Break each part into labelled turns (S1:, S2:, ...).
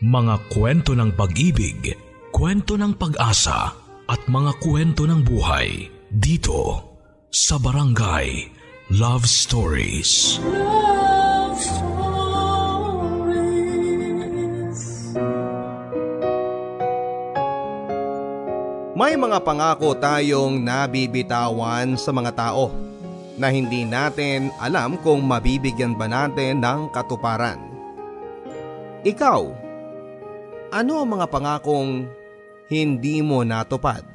S1: Mga kwento ng pag-ibig, kwento ng pag-asa at mga kwento ng buhay dito sa Barangay Love Stories.
S2: Love Stories.
S3: May mga pangako tayong nabibitawan sa mga tao na hindi natin alam kung mabibigyan ba natin ng katuparan. Ikaw, ano ang mga pangakong hindi mo natupad?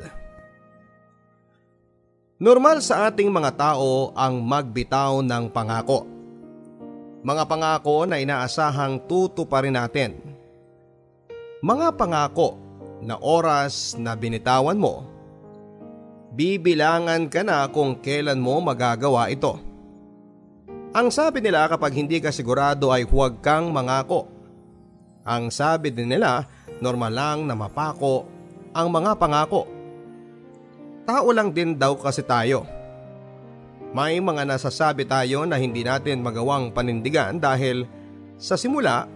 S3: Normal sa ating mga tao ang magbitaw ng pangako. Mga pangako na inaasahang tutuparin natin. Mga pangako na oras na binitawan mo bibilangan ka na kung kailan mo magagawa ito. Ang sabi nila kapag hindi ka sigurado ay huwag kang mangako. Ang sabi din nila, normal lang na mapako ang mga pangako. Tao lang din daw kasi tayo. May mga nasasabi tayo na hindi natin magawang panindigan dahil sa simula,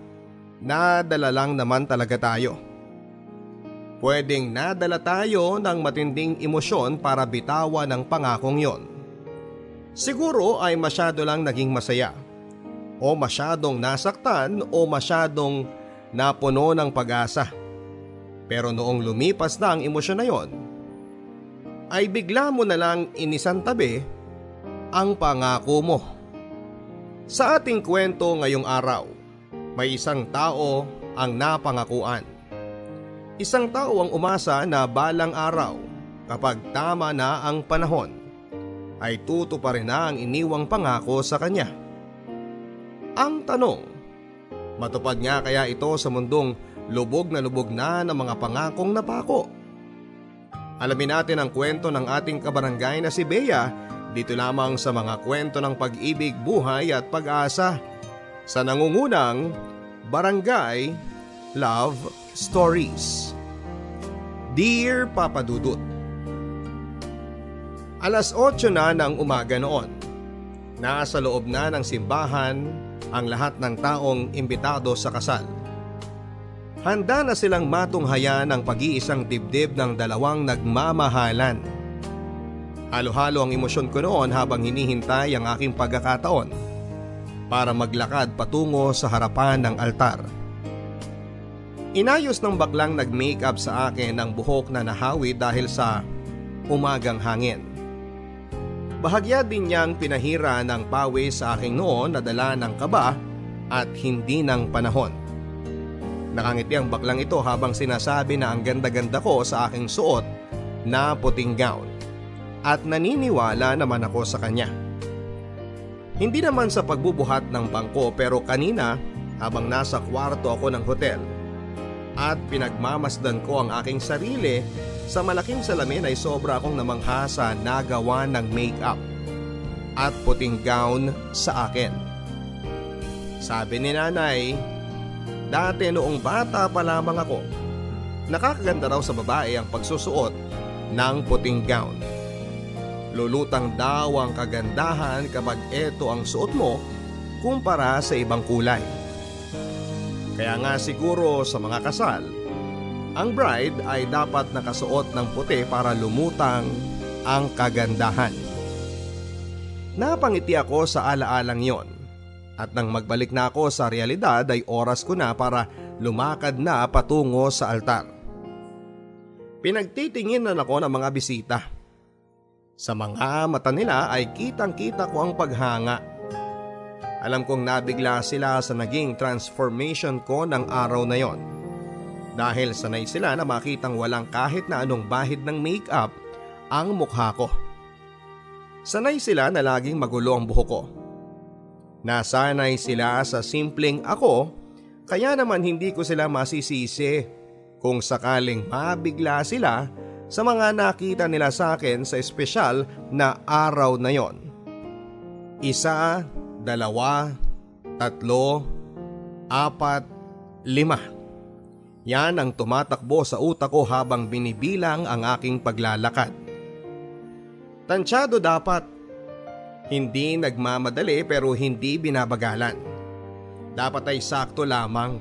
S3: nadala lang naman talaga tayo. Pwedeng nadala tayo ng matinding emosyon para bitawan ng pangakong yon. Siguro ay masyado lang naging masaya. O masyadong nasaktan o masyadong napuno ng pag-asa. Pero noong lumipas na ang emosyon na yon, ay bigla mo na lang inisantabi ang pangako mo. Sa ating kwento ngayong araw, may isang tao ang napangakuan Isang tao ang umasa na balang araw kapag tama na ang panahon ay tutuparin na ang iniwang pangako sa kanya. Ang tanong, matupad nga kaya ito sa mundong lubog na lubog na ng mga pangakong napako? Alamin natin ang kwento ng ating kabarangay na si Bea dito lamang sa mga kwento ng pag-ibig, buhay at pag-asa sa nangungunang Barangay Love Stories. Dear Papa Dudut, Alas 8 na ng umaga noon. Nasa loob na ng simbahan ang lahat ng taong imbitado sa kasal. Handa na silang matunghayan ang pag-iisang dibdib ng dalawang nagmamahalan. Halo-halo ang emosyon ko noon habang hinihintay ang aking pagkakataon para maglakad patungo sa harapan ng altar. Inayos ng baklang nag-makeup sa akin ang buhok na nahawi dahil sa umagang hangin. Bahagya din niyang pinahira ng pawis sa aking noon na dala ng kaba at hindi ng panahon. Nakangiti ang baklang ito habang sinasabi na ang ganda-ganda ko sa aking suot na puting gown at naniniwala naman ako sa kanya. Hindi naman sa pagbubuhat ng bangko pero kanina habang nasa kwarto ako ng hotel at pinagmamasdan ko ang aking sarili sa malaking salamin ay sobra akong namangha sa nagawa ng make-up at puting gown sa akin. Sabi ni nanay, dati noong bata pa lamang ako, nakakaganda raw sa babae ang pagsusuot ng puting gown. Lulutang daw ang kagandahan kapag ito ang suot mo kumpara sa ibang kulay. Kaya nga siguro sa mga kasal, ang bride ay dapat nakasuot ng puti para lumutang ang kagandahan. Napangiti ako sa alaalang yon at nang magbalik na ako sa realidad ay oras ko na para lumakad na patungo sa altar. Pinagtitingin na ako ng mga bisita. Sa mga mata nila ay kitang kita ko ang paghanga alam kong nabigla sila sa naging transformation ko ng araw na yon. Dahil sanay sila na makitang walang kahit na anong bahid ng make-up ang mukha ko. Sanay sila na laging magulo ang buhok ko. Nasanay sila sa simpleng ako kaya naman hindi ko sila masisisi kung sakaling mabigla sila sa mga nakita nila sa akin sa espesyal na araw na yon. Isa dalawa, tatlo, apat, lima. Yan ang tumatakbo sa utak ko habang binibilang ang aking paglalakad. Tansyado dapat. Hindi nagmamadali pero hindi binabagalan. Dapat ay sakto lamang.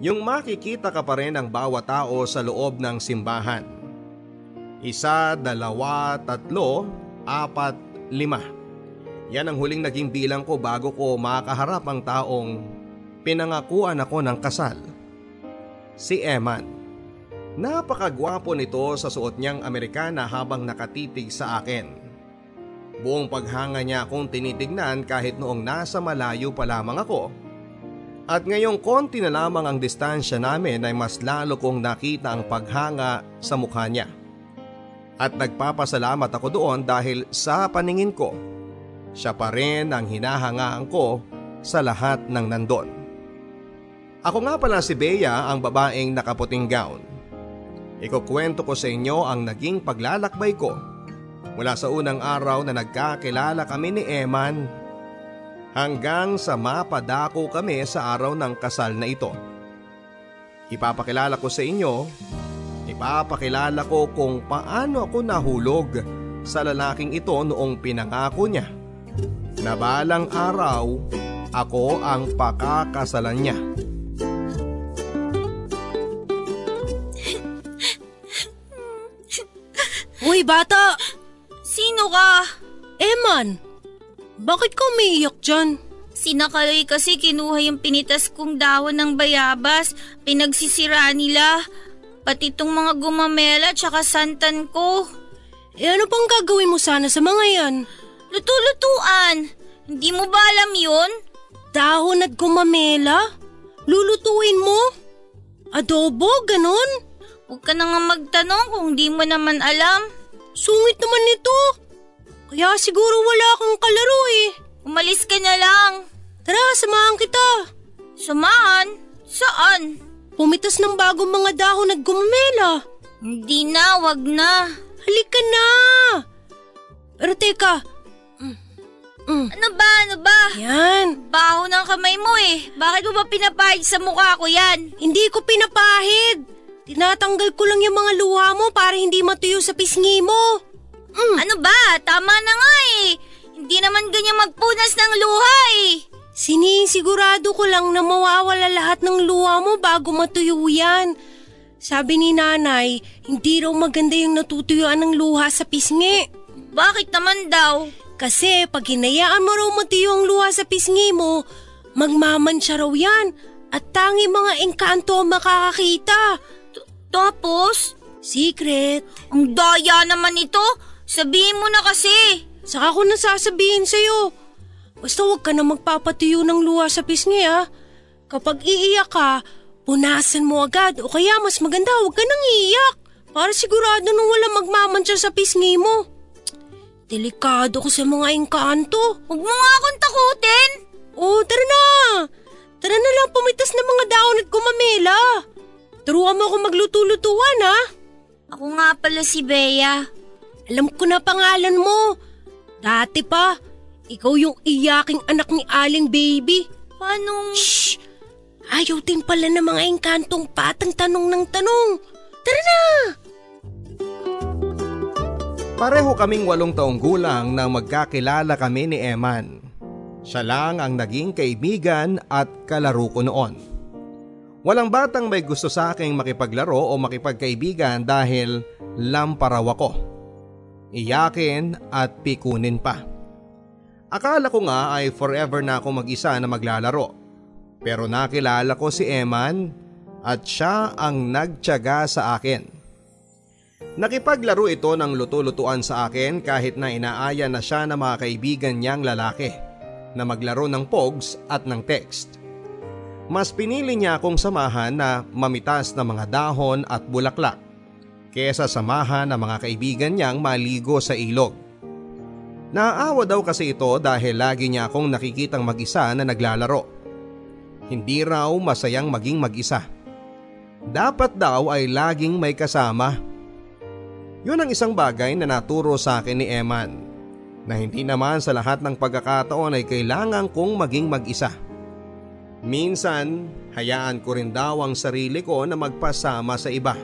S3: Yung makikita ka pa rin ng bawat tao sa loob ng simbahan. Isa, dalawa, tatlo, apat, lima. Yan ang huling naging bilang ko bago ko makaharap ang taong pinangakuan ako ng kasal. Si Eman. Napakagwapo nito sa suot niyang Amerikana habang nakatitig sa akin. Buong paghanga niya akong tinitignan kahit noong nasa malayo pa lamang ako. At ngayong konti na lamang ang distansya namin ay mas lalo kong nakita ang paghanga sa mukha niya. At nagpapasalamat ako doon dahil sa paningin ko, siya pa rin ang hinahangaan ko sa lahat ng nandon. Ako nga pala si Bea ang babaeng nakaputing gown. Ikukwento ko sa inyo ang naging paglalakbay ko mula sa unang araw na nagkakilala kami ni Eman hanggang sa mapadako kami sa araw ng kasal na ito. Ipapakilala ko sa inyo, ipapakilala ko kung paano ako nahulog sa lalaking ito noong pinangako niya na balang araw ako ang pakakasalan niya.
S4: Hoy bata!
S5: Sino ka?
S4: Eman! Bakit ka umiiyak dyan?
S5: Sinakaloy kasi kinuha yung pinitas kong dahon ng bayabas. Pinagsisira nila. Pati tong mga gumamela tsaka santan ko.
S4: Eh ano pang gagawin mo sana sa mga yan?
S5: Luto-lutuan. Hindi mo ba alam yun?
S4: Dahon at gumamela? Lulutuin mo? Adobo, ganon?
S5: Huwag ka na nga magtanong kung di mo naman alam.
S4: Sungit naman nito. Kaya siguro wala kang kalaro eh.
S5: Umalis ka na lang.
S4: Tara, samahan kita.
S5: Samahan? Saan?
S4: Pumitas ng bagong mga dahon at gumamela.
S5: Hindi na, wag na.
S4: Halika na! Pero teka. Mm. Mm.
S5: Ano ba, ano ba?
S4: Yan.
S5: Baho ng kamay mo eh. Bakit mo ba pinapahid sa mukha ko yan?
S4: Hindi ko pinapahid. Tinatanggal ko lang yung mga luha mo para hindi matuyo sa pisngi mo.
S5: Mm. Ano ba? Tama na nga eh. Hindi naman ganyan magpunas ng luha eh.
S4: Sinisigurado ko lang na mawawala lahat ng luha mo bago matuyo yan. Sabi ni nanay, hindi raw maganda yung natutuyuan ng luha sa pisngi.
S5: Bakit naman daw?
S4: Kasi pag hinayaan mo raw matuyo ang luha sa pisngi mo, magmamansya raw yan at tangi mga engkanto ang makakakita.
S5: Tapos?
S4: Secret.
S5: Ang daya naman ito. Sabihin mo na kasi.
S4: Saka ko nasasabihin sa'yo. Basta huwag ka na magpapatuyo ng luha sa pisngi ha. Kapag iiyak ka, punasan mo agad o kaya mas maganda huwag ka nang iiyak para sigurado nung wala magmamansya sa pisngi mo. Delikado ko sa mga engkanto.
S5: Huwag mo nga akong takutin.
S4: Oh, tara na! Tara na lang pumitas ng mga daon at gumamela. Turuan mo ako magluto-lutuan ha.
S5: Ako nga pala si Bea.
S4: Alam ko na pangalan mo. Dati pa, ikaw yung iyaking anak ni Aling Baby.
S5: Paano?
S4: Shh! Ayaw din pala ng mga engkantong patang tanong ng tanong. Tara na!
S3: Pareho kaming walong taong gulang nang magkakilala kami ni Eman. Siya lang ang naging kaibigan at kalaro ko noon. Walang batang may gusto sa aking makipaglaro o makipagkaibigan dahil lamparaw ako. Iyakin at pikunin pa. Akala ko nga ay forever na ako mag-isa na maglalaro. Pero nakilala ko si Eman at siya ang nagtyaga sa akin. Nakipaglaro ito ng luto-lutuan sa akin kahit na inaaya na siya ng mga kaibigan niyang lalaki na maglaro ng pogs at ng text. Mas pinili niya akong samahan na mamitas ng mga dahon at bulaklak kesa samahan ng mga kaibigan niyang maligo sa ilog. Naaawa daw kasi ito dahil lagi niya akong nakikitang mag-isa na naglalaro. Hindi raw masayang maging mag-isa. Dapat daw ay laging may kasama. Yun ang isang bagay na naturo sa akin ni Eman na hindi naman sa lahat ng pagkakataon ay kailangan kong maging mag-isa. Minsan, hayaan ko rin daw ang sarili ko na magpasama sa iba.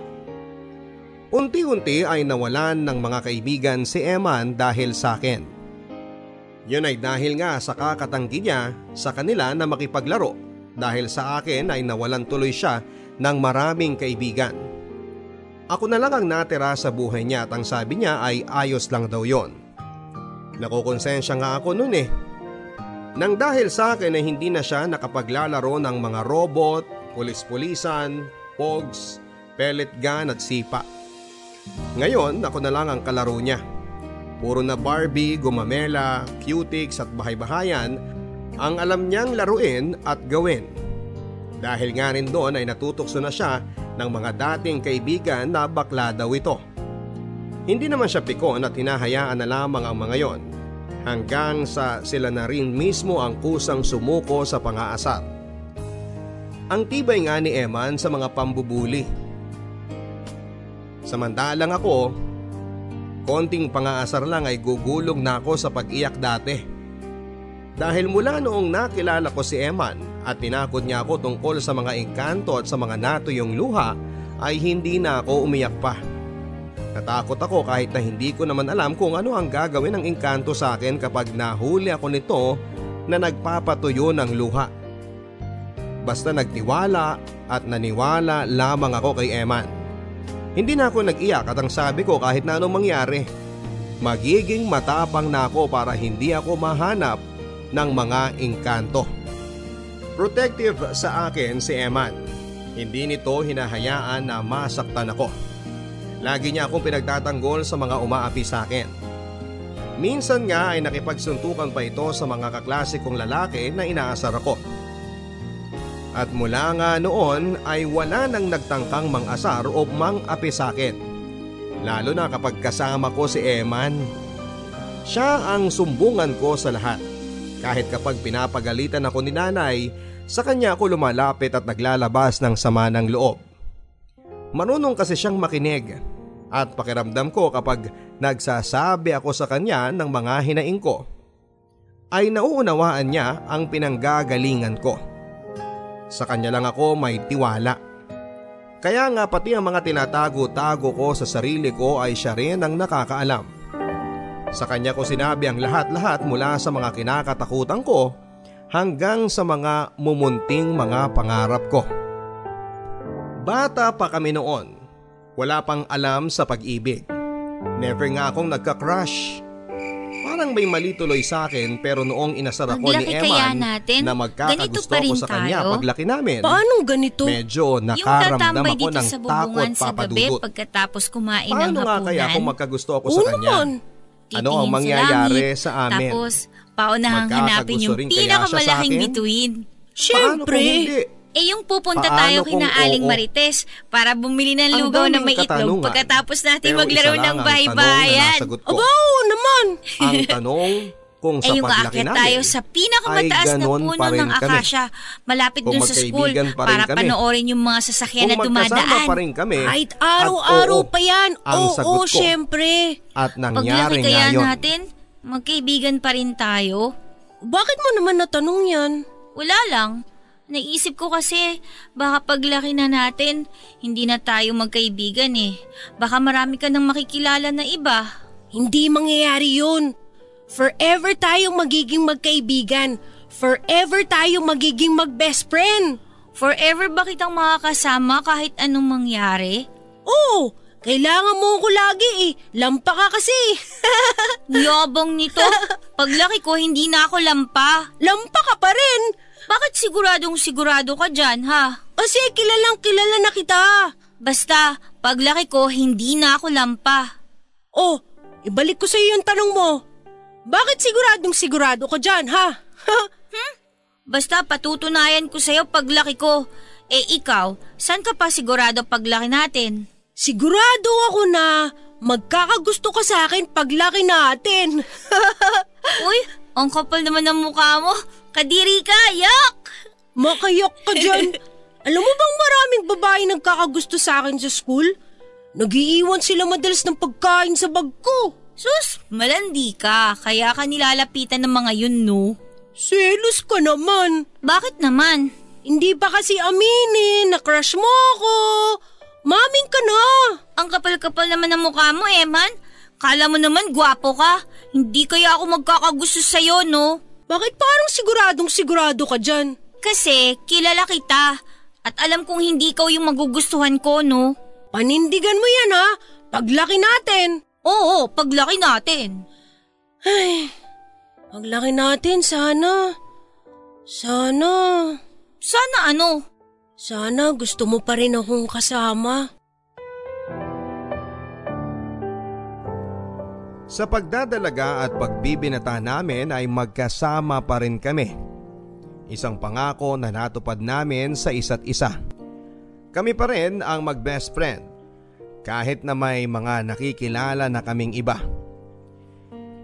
S3: Unti-unti ay nawalan ng mga kaibigan si Eman dahil sa akin. Yun ay dahil nga sa kakatanggi niya sa kanila na makipaglaro dahil sa akin ay nawalan tuloy siya ng maraming kaibigan. Ako na lang ang natira sa buhay niya at ang sabi niya ay ayos lang daw yon. Nakukonsensya nga ako noon eh. Nang dahil sa akin ay hindi na siya nakapaglalaro ng mga robot, pulis-pulisan, pogs, pellet gun at sipa. Ngayon ako na lang ang kalaro niya. Puro na Barbie, gumamela, cutics at bahay-bahayan ang alam niyang laruin at gawin. Dahil nga rin doon ay natutokso na siya ng mga dating kaibigan na bakla daw ito. Hindi naman siya pikon at hinahayaan na lamang ang mga yon hanggang sa sila na rin mismo ang kusang sumuko sa pangaasar. Ang tibay nga ni Eman sa mga pambubuli. Samantalang ako, konting pangaasar lang ay gugulong na ako sa pag-iyak dati. Dahil mula noong nakilala ko si Eman at tinakot niya ako tungkol sa mga engkanto at sa mga natuyong luha ay hindi na ako umiyak pa. Natakot ako kahit na hindi ko naman alam kung ano ang gagawin ng engkanto sa akin kapag nahuli ako nito na nagpapatuyo ng luha. Basta nagtiwala at naniwala lamang ako kay Eman. Hindi na ako nag-iyak at ang sabi ko kahit na anong mangyari, magiging matapang na ako para hindi ako mahanap ng mga engkanto. Protective sa akin si Eman. Hindi nito hinahayaan na masaktan ako. Lagi niya akong pinagtatanggol sa mga umaapi sa akin. Minsan nga ay nakipagsuntukan pa ito sa mga kaklase kong lalaki na inaasar ako. At mula nga noon ay wala nang nagtangkang mang-asar o mang-api sa akin. Lalo na kapag kasama ko si Eman. Siya ang sumbungan ko sa lahat. Kahit kapag pinapagalitan ako ni nanay, sa kanya ako lumalapit at naglalabas ng sama ng loob. Marunong kasi siyang makinig at pakiramdam ko kapag nagsasabi ako sa kanya ng mga hinaing ko ay nauunawaan niya ang pinanggagalingan ko. Sa kanya lang ako may tiwala. Kaya nga pati ang mga tinatago-tago ko sa sarili ko ay siya rin ang nakakaalam. Sa kanya ko sinabi ang lahat-lahat mula sa mga kinakatakutan ko hanggang sa mga mumunting mga pangarap ko. Bata pa kami noon. Wala pang alam sa pag-ibig. Never nga akong nagka-crush. Parang may mali tuloy sa akin pero noong inasar ako ni Eman
S5: natin,
S3: na magkakagusto ko sa kanya
S5: tayo?
S3: paglaki namin.
S4: Paano ganito?
S3: Medyo nakaramdam ako ng
S5: sa
S3: takot
S5: sa gabi
S3: papadudot.
S5: pagkatapos kumain ng
S3: Paano nga
S5: hapunan.
S3: kaya kung magkagusto ako sa kanya? Ano ang mangyayari
S5: langit,
S3: sa amin?
S5: Tapos, paunahang hanapin
S3: Magkakagusto
S5: yung
S3: sa
S5: pinakamalaking
S3: akin?
S5: bituin.
S3: Paano
S4: Siyempre.
S3: kung hindi?
S5: Eh yung pupunta
S3: Paano
S5: tayo kina Aling
S3: oo?
S5: Marites para bumili ng
S3: Ang
S5: lugaw na may itlog
S3: katanungan.
S5: pagkatapos natin
S3: Pero
S5: maglaro
S3: isa lang
S5: ng
S3: ang tanong na nasagot ko.
S4: Aba, oo naman.
S3: Ang tanong kung sa
S5: Eh yung
S3: paglaki
S5: aakyat
S3: namin
S5: tayo sa pinakamataas
S3: ay
S5: na
S3: ganon
S5: puno
S3: pa rin
S5: ng
S3: kami.
S5: akasya malapit
S3: Kung
S5: dun sa school
S3: magkaibigan pa rin
S5: para
S3: kami.
S5: panoorin yung mga sasakyan na
S3: Kung magkasama
S5: dumadaan.
S3: pa rin kami
S4: Kahit
S3: at
S4: araw-araw
S3: oo,
S4: pa yan.
S3: ang
S4: Oo,
S3: sagot ko.
S4: syempre.
S3: At
S5: Paglaki
S3: nangyari nga
S5: kaya
S3: yun.
S5: natin, magkaibigan pa rin tayo.
S4: Bakit mo naman natanong yan?
S5: Wala lang. Naisip ko kasi, baka paglaki na natin, hindi na tayo magkaibigan eh. Baka marami ka nang makikilala na iba.
S4: Hindi mangyayari yun. Forever tayong magiging magkaibigan. Forever tayong magiging mag-best friend.
S5: Forever ba kitang makakasama kahit anong mangyari?
S4: Oo, kailangan mo ko lagi eh. Lampa ka kasi.
S5: Yabang nito. Paglaki ko, hindi na ako lampa.
S4: Lampa ka pa rin.
S5: Bakit siguradong sigurado ka dyan, ha?
S4: Kasi kilalang kilala na kita.
S5: Basta, paglaki ko, hindi na ako lampa.
S4: Oh, ibalik ko sa iyo yung tanong mo. Bakit siguradong sigurado ka dyan, ha?
S5: Basta patutunayan ko sa'yo paglaki ko. Eh ikaw, saan ka pa sigurado paglaki natin?
S4: Sigurado ako na magkakagusto ka sa akin paglaki natin.
S5: Uy, ang kapal naman ng mukha mo. Kadiri ka, yak!
S4: Makayak ka dyan. Alam mo bang maraming babae nagkakagusto sa akin sa school? Nagiiwan sila madalas ng pagkain sa bag ko.
S5: Sus, malandi ka. Kaya ka nilalapitan ng mga yun, no?
S4: Selos ka naman.
S5: Bakit naman?
S4: Hindi pa kasi aminin na crush mo ako. Maming ka na.
S5: Ang kapal-kapal naman ng mukha mo, Eman. Kala mo naman gwapo ka. Hindi kaya ako magkakagusto sa'yo, no?
S4: Bakit parang siguradong sigurado ka dyan?
S5: Kasi kilala kita at alam kong hindi ikaw yung magugustuhan ko, no?
S4: Panindigan mo yan ha, paglaki natin.
S5: Oo, paglaki natin.
S4: Ay, paglaki natin sana. Sana.
S5: Sana ano?
S4: Sana gusto mo pa rin akong kasama.
S3: Sa pagdadalaga at pagbibinata namin ay magkasama pa rin kami. Isang pangako na natupad namin sa isa't isa. Kami pa rin ang mag-best friend kahit na may mga nakikilala na kaming iba.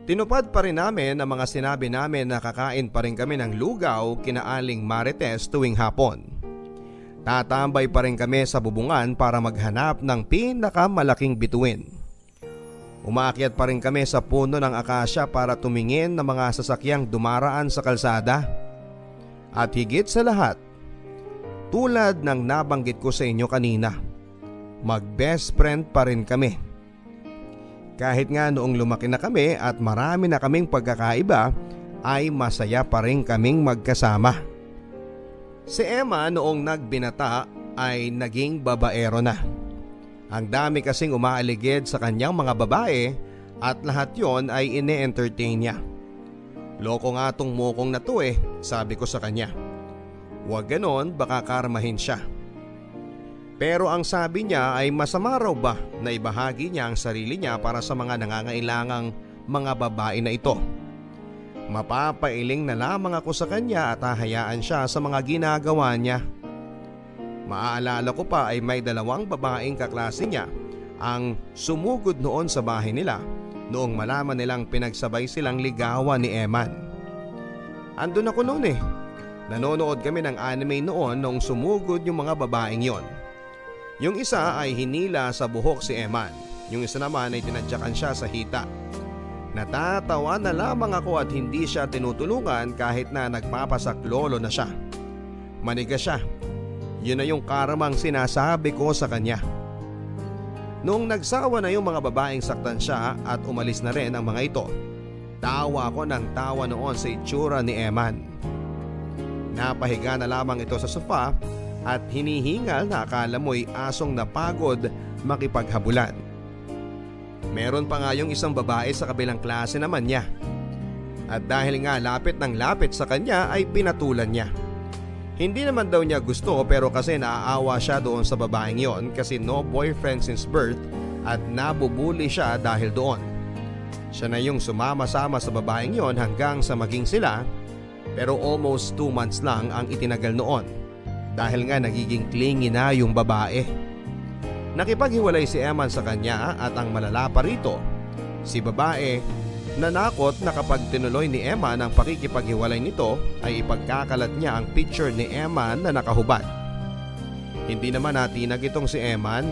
S3: Tinupad pa rin namin ang mga sinabi namin na kakain pa rin kami ng lugaw kinaaling marites tuwing hapon. Tatambay pa rin kami sa bubungan para maghanap ng pinakamalaking bituin. Umaakyat pa rin kami sa puno ng akasya para tumingin ng mga sasakyang dumaraan sa kalsada. At higit sa lahat, tulad ng nabanggit ko sa inyo kanina, mag-best friend pa rin kami. Kahit nga noong lumaki na kami at marami na kaming pagkakaiba, ay masaya pa rin kaming magkasama. Si Emma noong nagbinata ay naging babaero na. Ang dami kasing umaaligid sa kanyang mga babae at lahat yon ay ine-entertain niya. Loko nga tong mukong na to eh, sabi ko sa kanya. Huwag ganon baka karmahin siya. Pero ang sabi niya ay masama raw ba na ibahagi niya ang sarili niya para sa mga nangangailangang mga babae na ito. Mapapailing na lamang ako sa kanya at hahayaan siya sa mga ginagawa niya. Maaalala ko pa ay may dalawang babaeng kaklase niya ang sumugod noon sa bahay nila noong malaman nilang pinagsabay silang ligawan ni Eman. Andun ako noon eh. Nanonood kami ng anime noon nung sumugod yung mga babaeng yon. Yung isa ay hinila sa buhok si Eman. Yung isa naman ay tinadyakan siya sa hita. Natatawa na lamang ako at hindi siya tinutulungan kahit na nagpapasaklolo na siya. Maniga siya. Yun na yung karamang sinasabi ko sa kanya. Noong nagsawa na yung mga babaeng saktan siya at umalis na rin ang mga ito, tawa ko ng tawa noon sa itsura ni Eman. Napahiga na lamang ito sa sofa at hinihingal na akala mo'y asong napagod makipaghabulan. Meron pa nga yung isang babae sa kabilang klase naman niya. At dahil nga lapit ng lapit sa kanya ay pinatulan niya. Hindi naman daw niya gusto pero kasi naaawa siya doon sa babaeng yon kasi no boyfriend since birth at nabubuli siya dahil doon. Siya na yung sumama-sama sa babaeng yon hanggang sa maging sila pero almost 2 months lang ang itinagal noon dahil nga nagiging clingy na yung babae. Nakipaghiwalay si Eman sa kanya at ang malala pa rito, si babae nanakot na kapag tinuloy ni Eman ang pakikipaghiwalay nito ay ipagkakalat niya ang picture ni Eman na nakahubad. Hindi naman natinag itong si Eman.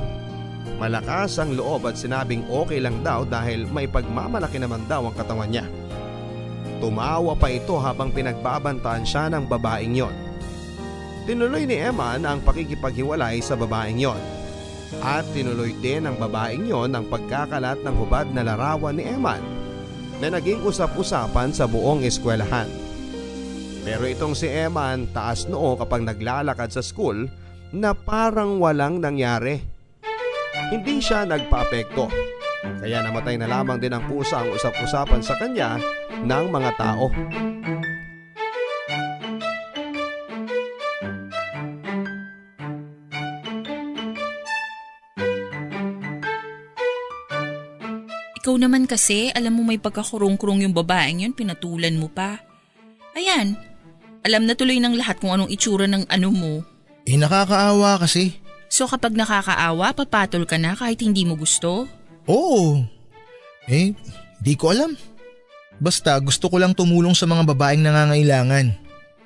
S3: Malakas ang loob at sinabing okay lang daw dahil may pagmamalaki naman daw ang katawan niya. Tumawa pa ito habang pinagbabantaan siya ng babaeng yon. Tinuloy ni Eman ang pakikipaghiwalay sa babaeng yon. At tinuloy din ng babaeng yon ang pagkakalat ng hubad na larawan ni Eman na naging usap-usapan sa buong eskwelahan. Pero itong si Eman taas noo kapag naglalakad sa school na parang walang nangyari. Hindi siya nagpa-apekto. Kaya namatay na lamang din ang pusa ang usap-usapan sa kanya ng mga tao.
S6: Ikaw naman kasi, alam mo may pagkakurong-kurong yung babaeng yun, pinatulan mo pa. Ayan, alam na tuloy ng lahat kung anong itsura ng ano mo.
S7: Eh nakakaawa kasi.
S6: So kapag nakakaawa, papatol ka na kahit hindi mo gusto?
S7: Oo. Eh, di ko alam. Basta gusto ko lang tumulong sa mga babaeng nangangailangan.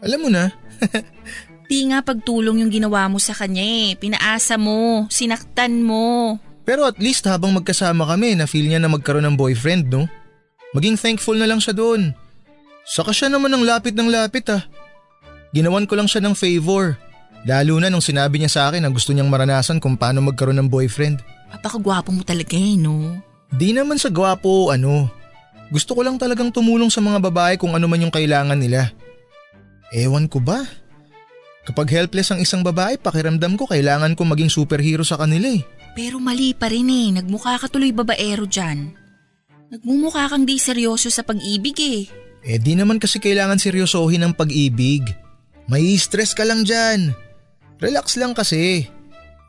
S7: Alam mo na.
S6: Di nga pagtulong yung ginawa mo sa kanya eh. Pinaasa mo, sinaktan mo.
S7: Pero at least habang magkasama kami, na feel niya na magkaroon ng boyfriend, no? Maging thankful na lang siya doon. Saka siya naman ng lapit ng lapit ah. Ginawan ko lang siya ng favor. Lalo na nung sinabi niya sa akin na gusto niyang maranasan kung paano magkaroon ng boyfriend.
S6: Papakagwapo mo talaga eh, no?
S7: Di naman sa gwapo ano. Gusto ko lang talagang tumulong sa mga babae kung ano man yung kailangan nila. Ewan ko ba? Kapag helpless ang isang babae, pakiramdam ko kailangan ko maging superhero sa kanila eh.
S6: Pero mali pa rin eh, nagmukha ka tuloy babaero dyan. Nagmumukha kang di seryoso sa pag-ibig eh.
S7: Eh di naman kasi kailangan seryosohin ang pag-ibig. May stress ka lang dyan. Relax lang kasi.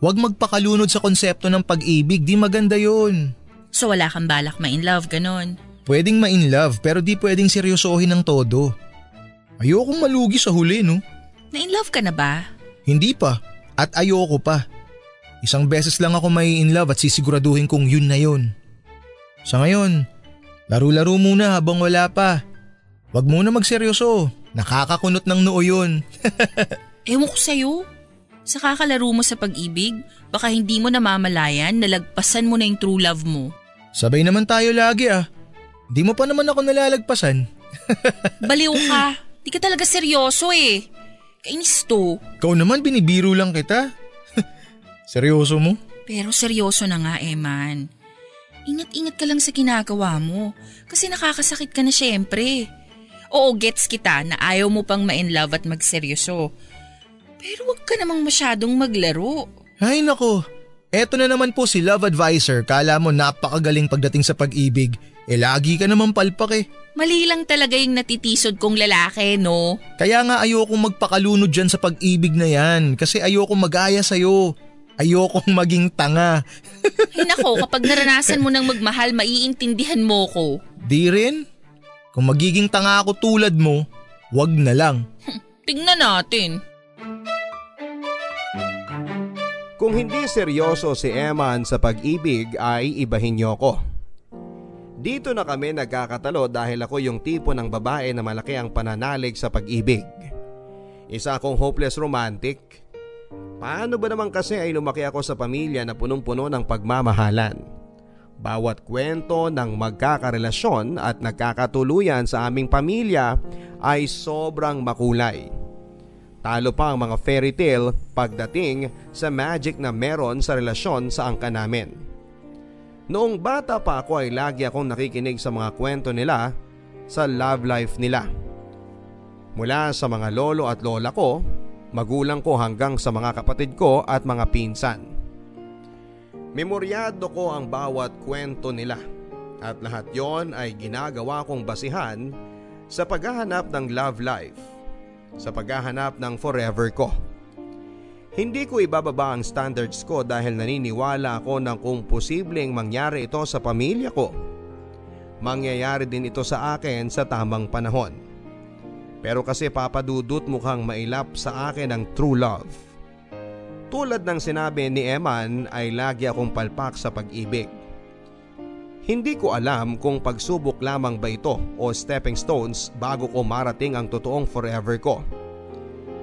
S7: Huwag magpakalunod sa konsepto ng pag-ibig, di maganda yun.
S6: So wala kang balak ma-in love, ganon.
S7: Pwedeng ma-in love pero di pwedeng seryosohin ng todo. Ayokong malugi sa huli no.
S6: Na-in love ka na ba?
S7: Hindi pa at ayoko pa. Isang beses lang ako may in love at sisiguraduhin kong yun na yun. Sa ngayon, laro-laro muna habang wala pa. Huwag muna magseryoso. Nakakakunot ng noo yun.
S6: Ewan ko sa'yo. Sa kakalaro mo sa pag-ibig, baka hindi mo namamalayan na lagpasan mo na yung true love mo.
S7: Sabay naman tayo lagi ah. Di mo pa naman ako nalalagpasan.
S6: Baliw ka. Di ka talaga seryoso eh. Kainis to.
S7: Ikaw naman binibiro lang kita. Seryoso mo?
S6: Pero seryoso na nga, Eman. Ingat-ingat ka lang sa ginagawa mo. Kasi nakakasakit ka na syempre. Oo, gets kita na ayaw mo pang ma-in love at magseryoso. Pero wag ka namang masyadong maglaro.
S7: Ay nako, eto na naman po si Love Advisor. Kala mo napakagaling pagdating sa pag-ibig. Eh lagi ka naman palpak eh.
S6: Mali lang talaga yung natitisod kong lalaki, no?
S7: Kaya nga ayokong magpakalunod dyan sa pag-ibig na yan. Kasi ayokong mag-aya sa'yo. Ayokong maging tanga.
S6: Ay nako, kapag naranasan mo ng magmahal, maiintindihan mo ko.
S7: Di rin? Kung magiging tanga ako tulad mo, wag na lang.
S6: Tingnan natin.
S3: Kung hindi seryoso si Eman sa pag-ibig ay ibahin niyo ko. Dito na kami nagkakatalo dahil ako yung tipo ng babae na malaki ang pananalig sa pag-ibig. Isa akong hopeless romantic. Paano ba naman kasi ay lumaki ako sa pamilya na punong-puno ng pagmamahalan? Bawat kwento ng magkakarelasyon at nagkakatuluyan sa aming pamilya ay sobrang makulay. Talo pa ang mga fairy tale pagdating sa magic na meron sa relasyon sa angka namin. Noong bata pa ako ay lagi akong nakikinig sa mga kwento nila sa love life nila. Mula sa mga lolo at lola ko, magulang ko hanggang sa mga kapatid ko at mga pinsan. Memoryado ko ang bawat kwento nila at lahat yon ay ginagawa kong basihan sa paghahanap ng love life sa paghahanap ng forever ko. Hindi ko ibababa ang standards ko dahil naniniwala ako na kung posibleng mangyari ito sa pamilya ko, mangyayari din ito sa akin sa tamang panahon. Pero kasi papadudot mukhang mailap sa akin ang true love. Tulad ng sinabi ni Eman ay lagi akong palpak sa pag-ibig. Hindi ko alam kung pagsubok lamang ba ito o stepping stones bago ko marating ang totoong forever ko.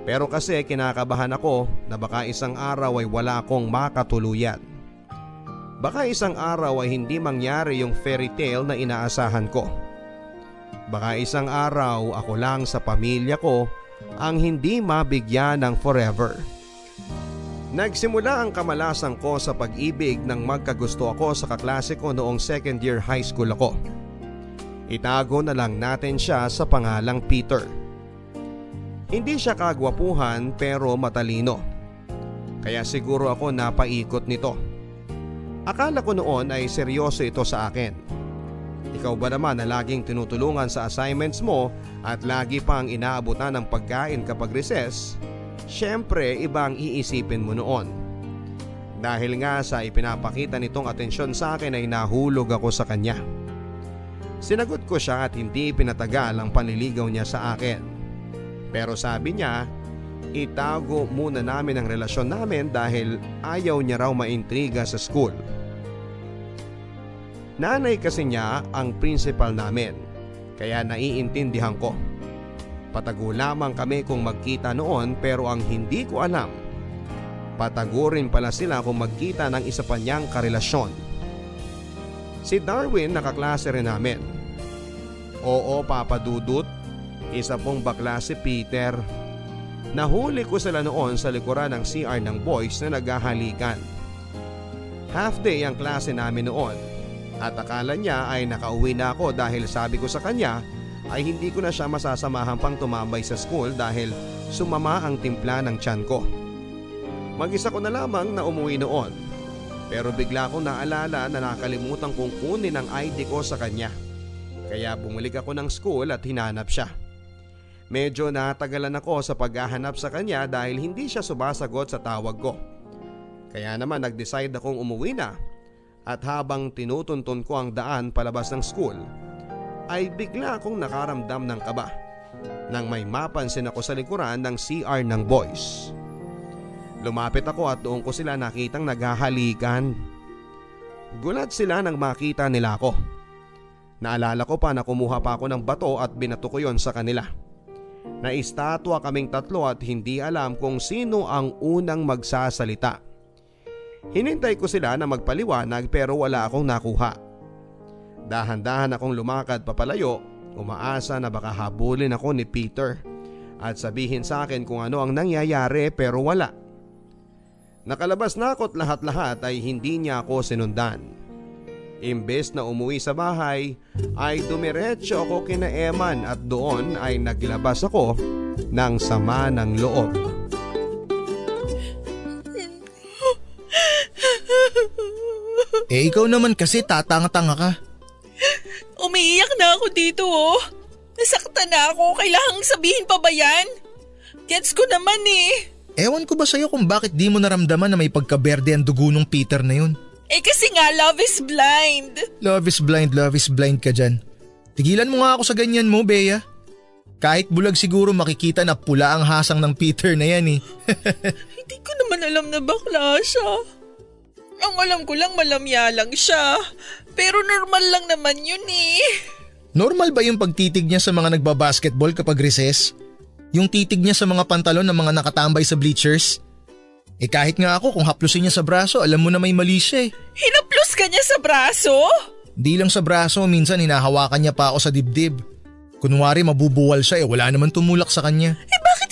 S3: Pero kasi kinakabahan ako na baka isang araw ay wala akong makatuluyan. Baka isang araw ay hindi mangyari yung fairy tale na inaasahan ko. Baka isang araw ako lang sa pamilya ko ang hindi mabigyan ng forever. Nagsimula ang kamalasan ko sa pag-ibig nang magkagusto ako sa kaklase ko noong second year high school ako. Itago na lang natin siya sa pangalang Peter. Hindi siya kagwapuhan pero matalino. Kaya siguro ako napaikot nito. Akala ko noon ay seryoso ito sa akin. Ikaw ba naman na laging tinutulungan sa assignments mo at lagi pang inaabutan ng pagkain kapag recess? Siyempre iba ang iisipin mo noon. Dahil nga sa ipinapakita nitong atensyon sa akin ay nahulog ako sa kanya. Sinagot ko siya at hindi pinatagal ang panliligaw niya sa akin. Pero sabi niya, itago muna namin ang relasyon namin dahil ayaw niya raw maintriga sa school. Nanay kasi niya ang principal namin, kaya naiintindihan ko. Patago lamang kami kung magkita noon pero ang hindi ko alam, patago rin pala sila kung magkita ng isa pa niyang karelasyon. Si Darwin nakaklase rin namin. Oo papadudot, isa pong bakla si Peter. Nahuli ko sila noon sa likuran ng CR ng boys na naghahalikan. Half day ang klase namin noon at akala niya ay nakauwi na ako dahil sabi ko sa kanya ay hindi ko na siya masasamahan pang tumambay sa school dahil sumama ang timpla ng tiyan ko. Mag-isa ko na lamang na umuwi noon pero bigla ko naalala na nakalimutan kong kunin ang ID ko sa kanya. Kaya bumalik ako ng school at hinanap siya. Medyo natagalan ako sa paghahanap sa kanya dahil hindi siya sumasagot sa tawag ko. Kaya naman nag-decide akong umuwi na at habang tinutuntun ko ang daan palabas ng school ay bigla akong nakaramdam ng kaba nang may mapansin ako sa likuran ng CR ng boys. Lumapit ako at doon ko sila nakitang naghahalikan. Gulat sila nang makita nila ako. Naalala ko pa na kumuha pa ako ng bato at binato ko yon sa kanila. Naistatwa kaming tatlo at hindi alam kung sino ang unang magsasalita. Hinintay ko sila na magpaliwanag pero wala akong nakuha. Dahan-dahan akong lumakad papalayo, umaasa na baka habulin ako ni Peter at sabihin sa akin kung ano ang nangyayari pero wala. Nakalabas na ako't lahat-lahat ay hindi niya ako sinundan. Imbes na umuwi sa bahay ay dumiretso ako kina Eman at doon ay naglabas ako ng sama ng loob.
S7: Eh ikaw naman kasi tatanga-tanga ka.
S6: Umiiyak na ako dito oh. Nasaktan na ako. Kailangang sabihin pa ba yan? Gets ko naman eh.
S7: Ewan ko ba sa'yo kung bakit di mo naramdaman na may pagkaberde ang dugo ng Peter na yun?
S6: Eh kasi nga love is blind.
S7: Love is blind, love is blind ka dyan. Tigilan mo nga ako sa ganyan mo, Bea. Kahit bulag siguro makikita na pula ang hasang ng Peter na yan eh.
S6: Hindi ko naman alam na bakla siya. Ang alam ko lang malamya lang siya. Pero normal lang naman yun eh.
S7: Normal ba yung pagtitig niya sa mga nagbabasketball kapag recess? Yung titig niya sa mga pantalon ng mga nakatambay sa bleachers? Eh kahit nga ako kung haplusin niya sa braso, alam mo na may mali siya eh.
S6: Hinaplos ka niya sa braso?
S7: Di lang sa braso, minsan hinahawakan niya pa ako sa dibdib. Kunwari mabubuwal siya eh, wala naman tumulak sa kanya.
S6: Eh bakit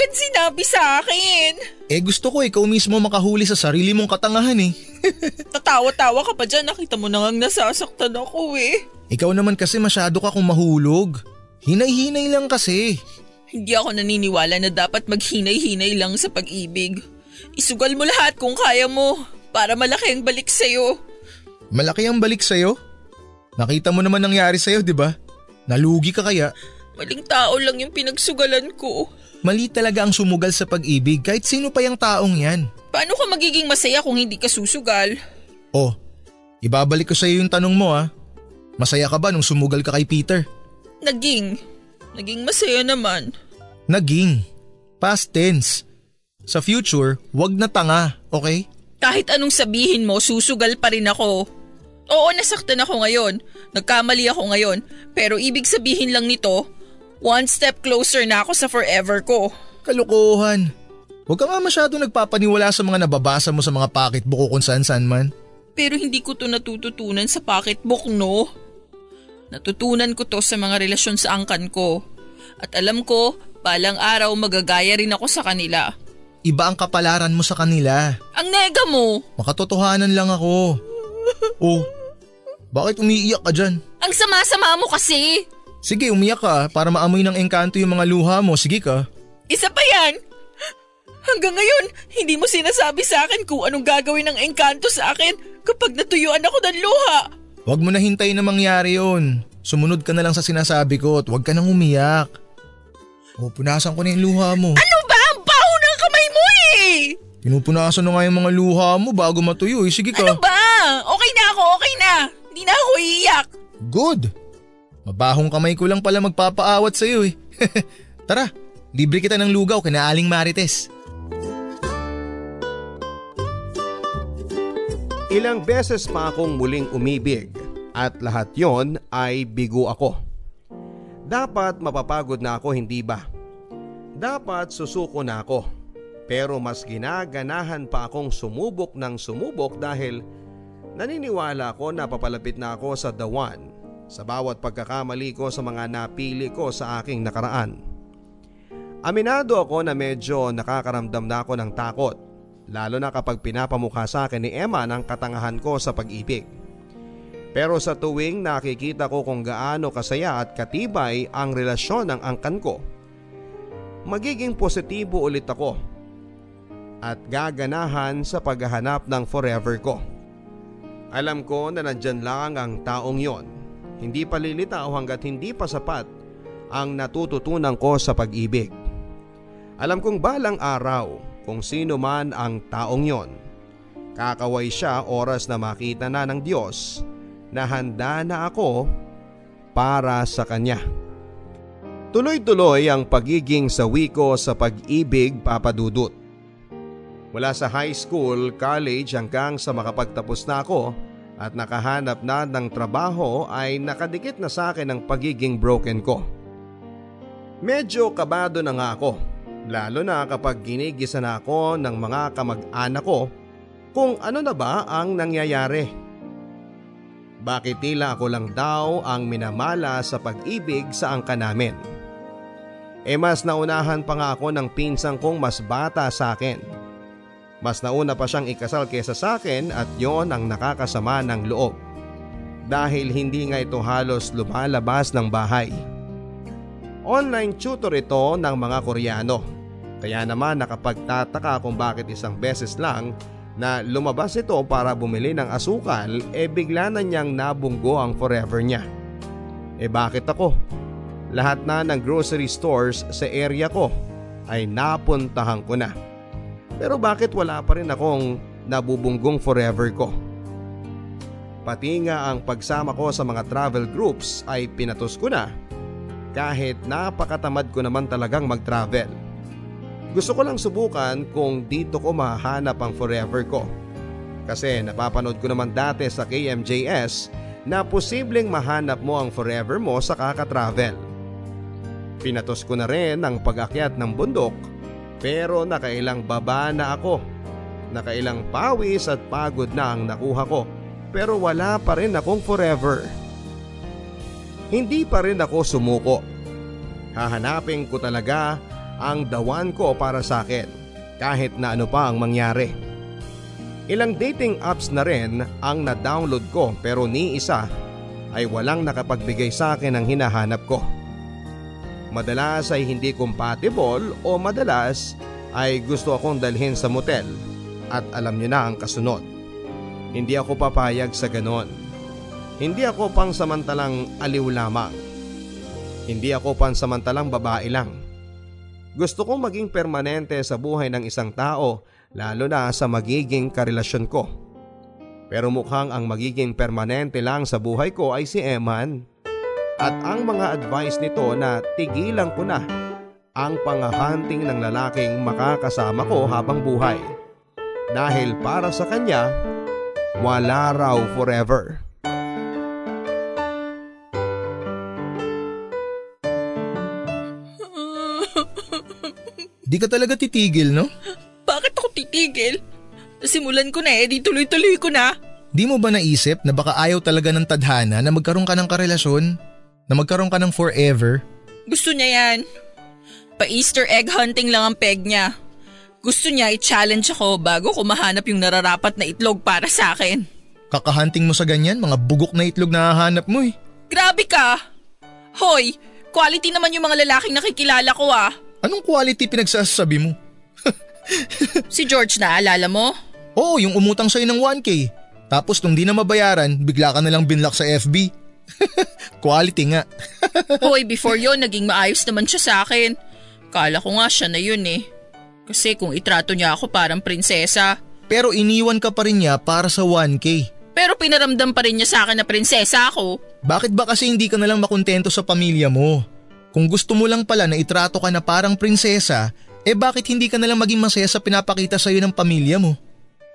S6: agad sinabi sa akin?
S7: Eh gusto ko ikaw mismo makahuli sa sarili mong katangahan eh.
S6: Tatawa-tawa ka pa dyan, nakita mo na ngang nasasaktan ako eh.
S7: Ikaw naman kasi masyado ka kung mahulog. Hinay-hinay lang kasi.
S6: Hindi ako naniniwala na dapat maghinay-hinay lang sa pag-ibig. Isugal mo lahat kung kaya mo para malaki ang balik sa'yo.
S7: Malaki ang balik sa'yo? Nakita mo naman nangyari sa'yo, di ba? Nalugi ka kaya?
S6: Maling tao lang yung pinagsugalan ko.
S7: Mali talaga ang sumugal sa pag-ibig kahit sino pa yung taong yan.
S6: Paano ka magiging masaya kung hindi ka susugal?
S7: Oh, ibabalik ko sa'yo yung tanong mo ah. Masaya ka ba nung sumugal ka kay Peter?
S6: Naging. Naging masaya naman.
S7: Naging. Past tense. Sa future, wag na tanga, okay?
S6: Kahit anong sabihin mo, susugal pa rin ako. Oo, nasaktan ako ngayon. Nagkamali ako ngayon. Pero ibig sabihin lang nito, one step closer na ako sa forever ko.
S7: Kalukuhan. Huwag ka nga masyado nagpapaniwala sa mga nababasa mo sa mga pocketbook o kung saan saan man.
S6: Pero hindi ko to natututunan sa pocketbook, no? Natutunan ko to sa mga relasyon sa angkan ko. At alam ko, balang araw magagaya rin ako sa kanila.
S7: Iba ang kapalaran mo sa kanila.
S6: Ang nega mo!
S7: Makatotohanan lang ako. Oh, bakit umiiyak ka dyan?
S6: Ang sama-sama mo kasi!
S7: Sige, umiyak ka para maamoy ng engkanto yung mga luha mo. Sige ka.
S6: Isa pa yan! Hanggang ngayon, hindi mo sinasabi sa akin kung anong gagawin ng engkanto sa akin kapag natuyuan ako ng luha.
S7: Huwag mo na hintayin na mangyari yun. Sumunod ka na lang sa sinasabi ko at huwag ka nang umiyak. O, punasan ko na yung luha mo.
S6: Ano ba? Ang baho ng kamay mo eh!
S7: Pinupunasan na nga yung mga luha mo bago matuyo eh. Sige ka.
S6: Ano ba? Okay na ako, okay na. Hindi na ako iiyak.
S7: Good. Mabahong kamay ko lang pala magpapaawat sa'yo eh. Tara, libre kita ng lugaw kina Aling Marites.
S3: Ilang beses pa akong muling umibig at lahat yon ay bigo ako. Dapat mapapagod na ako hindi ba? Dapat susuko na ako. Pero mas ginaganahan pa akong sumubok ng sumubok dahil naniniwala ako na papalapit na ako sa the one sa bawat pagkakamali ko sa mga napili ko sa aking nakaraan. Aminado ako na medyo nakakaramdam na ako ng takot lalo na kapag pinapamukha sa akin ni Emma ng katangahan ko sa pag-ibig. Pero sa tuwing nakikita ko kung gaano kasaya at katibay ang relasyon ng angkan ko, magiging positibo ulit ako at gaganahan sa paghahanap ng forever ko. Alam ko na nandyan lang ang taong yon. Hindi pa lilitaw hanggat hindi pa sapat ang natututunan ko sa pag-ibig. Alam kong balang araw kung sino man ang taong yon Kakaway siya oras na makita na ng Diyos na handa na ako para sa Kanya. Tuloy-tuloy ang pagiging sawi ko sa pag-ibig papadudot. Mula sa high school, college hanggang sa makapagtapos na ako at nakahanap na ng trabaho ay nakadikit na sa akin ang pagiging broken ko. Medyo kabado na nga ako, lalo na kapag ginigisa na ako ng mga kamag-anak ko kung ano na ba ang nangyayari. Bakit tila ako lang daw ang minamala sa pag-ibig sa angka namin? E mas naunahan pa nga ako ng pinsang kong mas bata sa akin. Mas nauna pa siyang ikasal kesa sa akin at yon ang nakakasama ng loob. Dahil hindi nga ito halos lumalabas ng bahay. Online tutor ito ng mga Koreano. Kaya naman nakapagtataka kung bakit isang beses lang na lumabas ito para bumili ng asukal e eh bigla na niyang nabunggo ang forever niya. E bakit ako? Lahat na ng grocery stores sa area ko ay napuntahan ko na. Pero bakit wala pa rin akong nabubunggong forever ko? Pati nga ang pagsama ko sa mga travel groups ay pinatos ko na kahit napakatamad ko naman talagang mag-travel. Gusto ko lang subukan kung dito ko mahanap ang forever ko. Kasi napapanood ko naman dati sa KMJS na posibleng mahanap mo ang forever mo sa kaka-travel. Pinatos ko na rin ang pag-akyat ng bundok pero nakailang baba na ako. Nakailang pawis at pagod na ang nakuha ko pero wala pa rin akong forever. Hindi pa rin ako sumuko. Hahanapin ko talaga ang dawan ko para sa akin kahit na ano pa ang mangyari. Ilang dating apps na rin ang na-download ko pero ni isa ay walang nakapagbigay sa akin ng hinahanap ko. Madalas ay hindi compatible o madalas ay gusto akong dalhin sa motel at alam niyo na ang kasunod. Hindi ako papayag sa ganon. Hindi ako pang samantalang aliw lamang. Hindi ako pansamantalang babae lang. Gusto kong maging permanente sa buhay ng isang tao lalo na sa magiging karelasyon ko. Pero mukhang ang magiging permanente lang sa buhay ko ay si Eman. At ang mga advice nito na tigilan ko na ang pangahunting ng lalaking makakasama ko habang buhay. Dahil para sa kanya, wala raw forever.
S7: Di ka talaga titigil, no?
S6: Bakit ako titigil? Simulan ko na eh, di tuloy-tuloy ko na.
S7: Di mo ba naisip na baka ayaw talaga ng tadhana na magkaroon ka ng karelasyon? Na magkaroon ka ng forever?
S6: Gusto niya yan. Pa-Easter egg hunting lang ang peg niya. Gusto niya i-challenge ako bago ko mahanap yung nararapat na itlog para sa akin.
S7: Kakahunting mo sa ganyan, mga bugok na itlog na hahanap mo eh.
S6: Grabe ka! Hoy, quality naman yung mga lalaking nakikilala ko ah.
S7: Anong quality pinagsasabi mo?
S6: si George na alala mo?
S7: Oo, yung umutang sa'yo ng 1K. Tapos nung di na mabayaran, bigla ka nalang binlock sa FB. Quality nga.
S6: Hoy, before yon naging maayos naman siya sa akin. Kala ko nga siya na yun eh. Kasi kung itrato niya ako parang prinsesa.
S7: Pero iniwan ka pa rin niya para sa 1K.
S6: Pero pinaramdam pa rin niya sa akin na prinsesa ako.
S7: Bakit ba kasi hindi ka nalang makontento sa pamilya mo? Kung gusto mo lang pala na itrato ka na parang prinsesa, eh bakit hindi ka nalang maging masaya sa pinapakita sa'yo ng pamilya mo?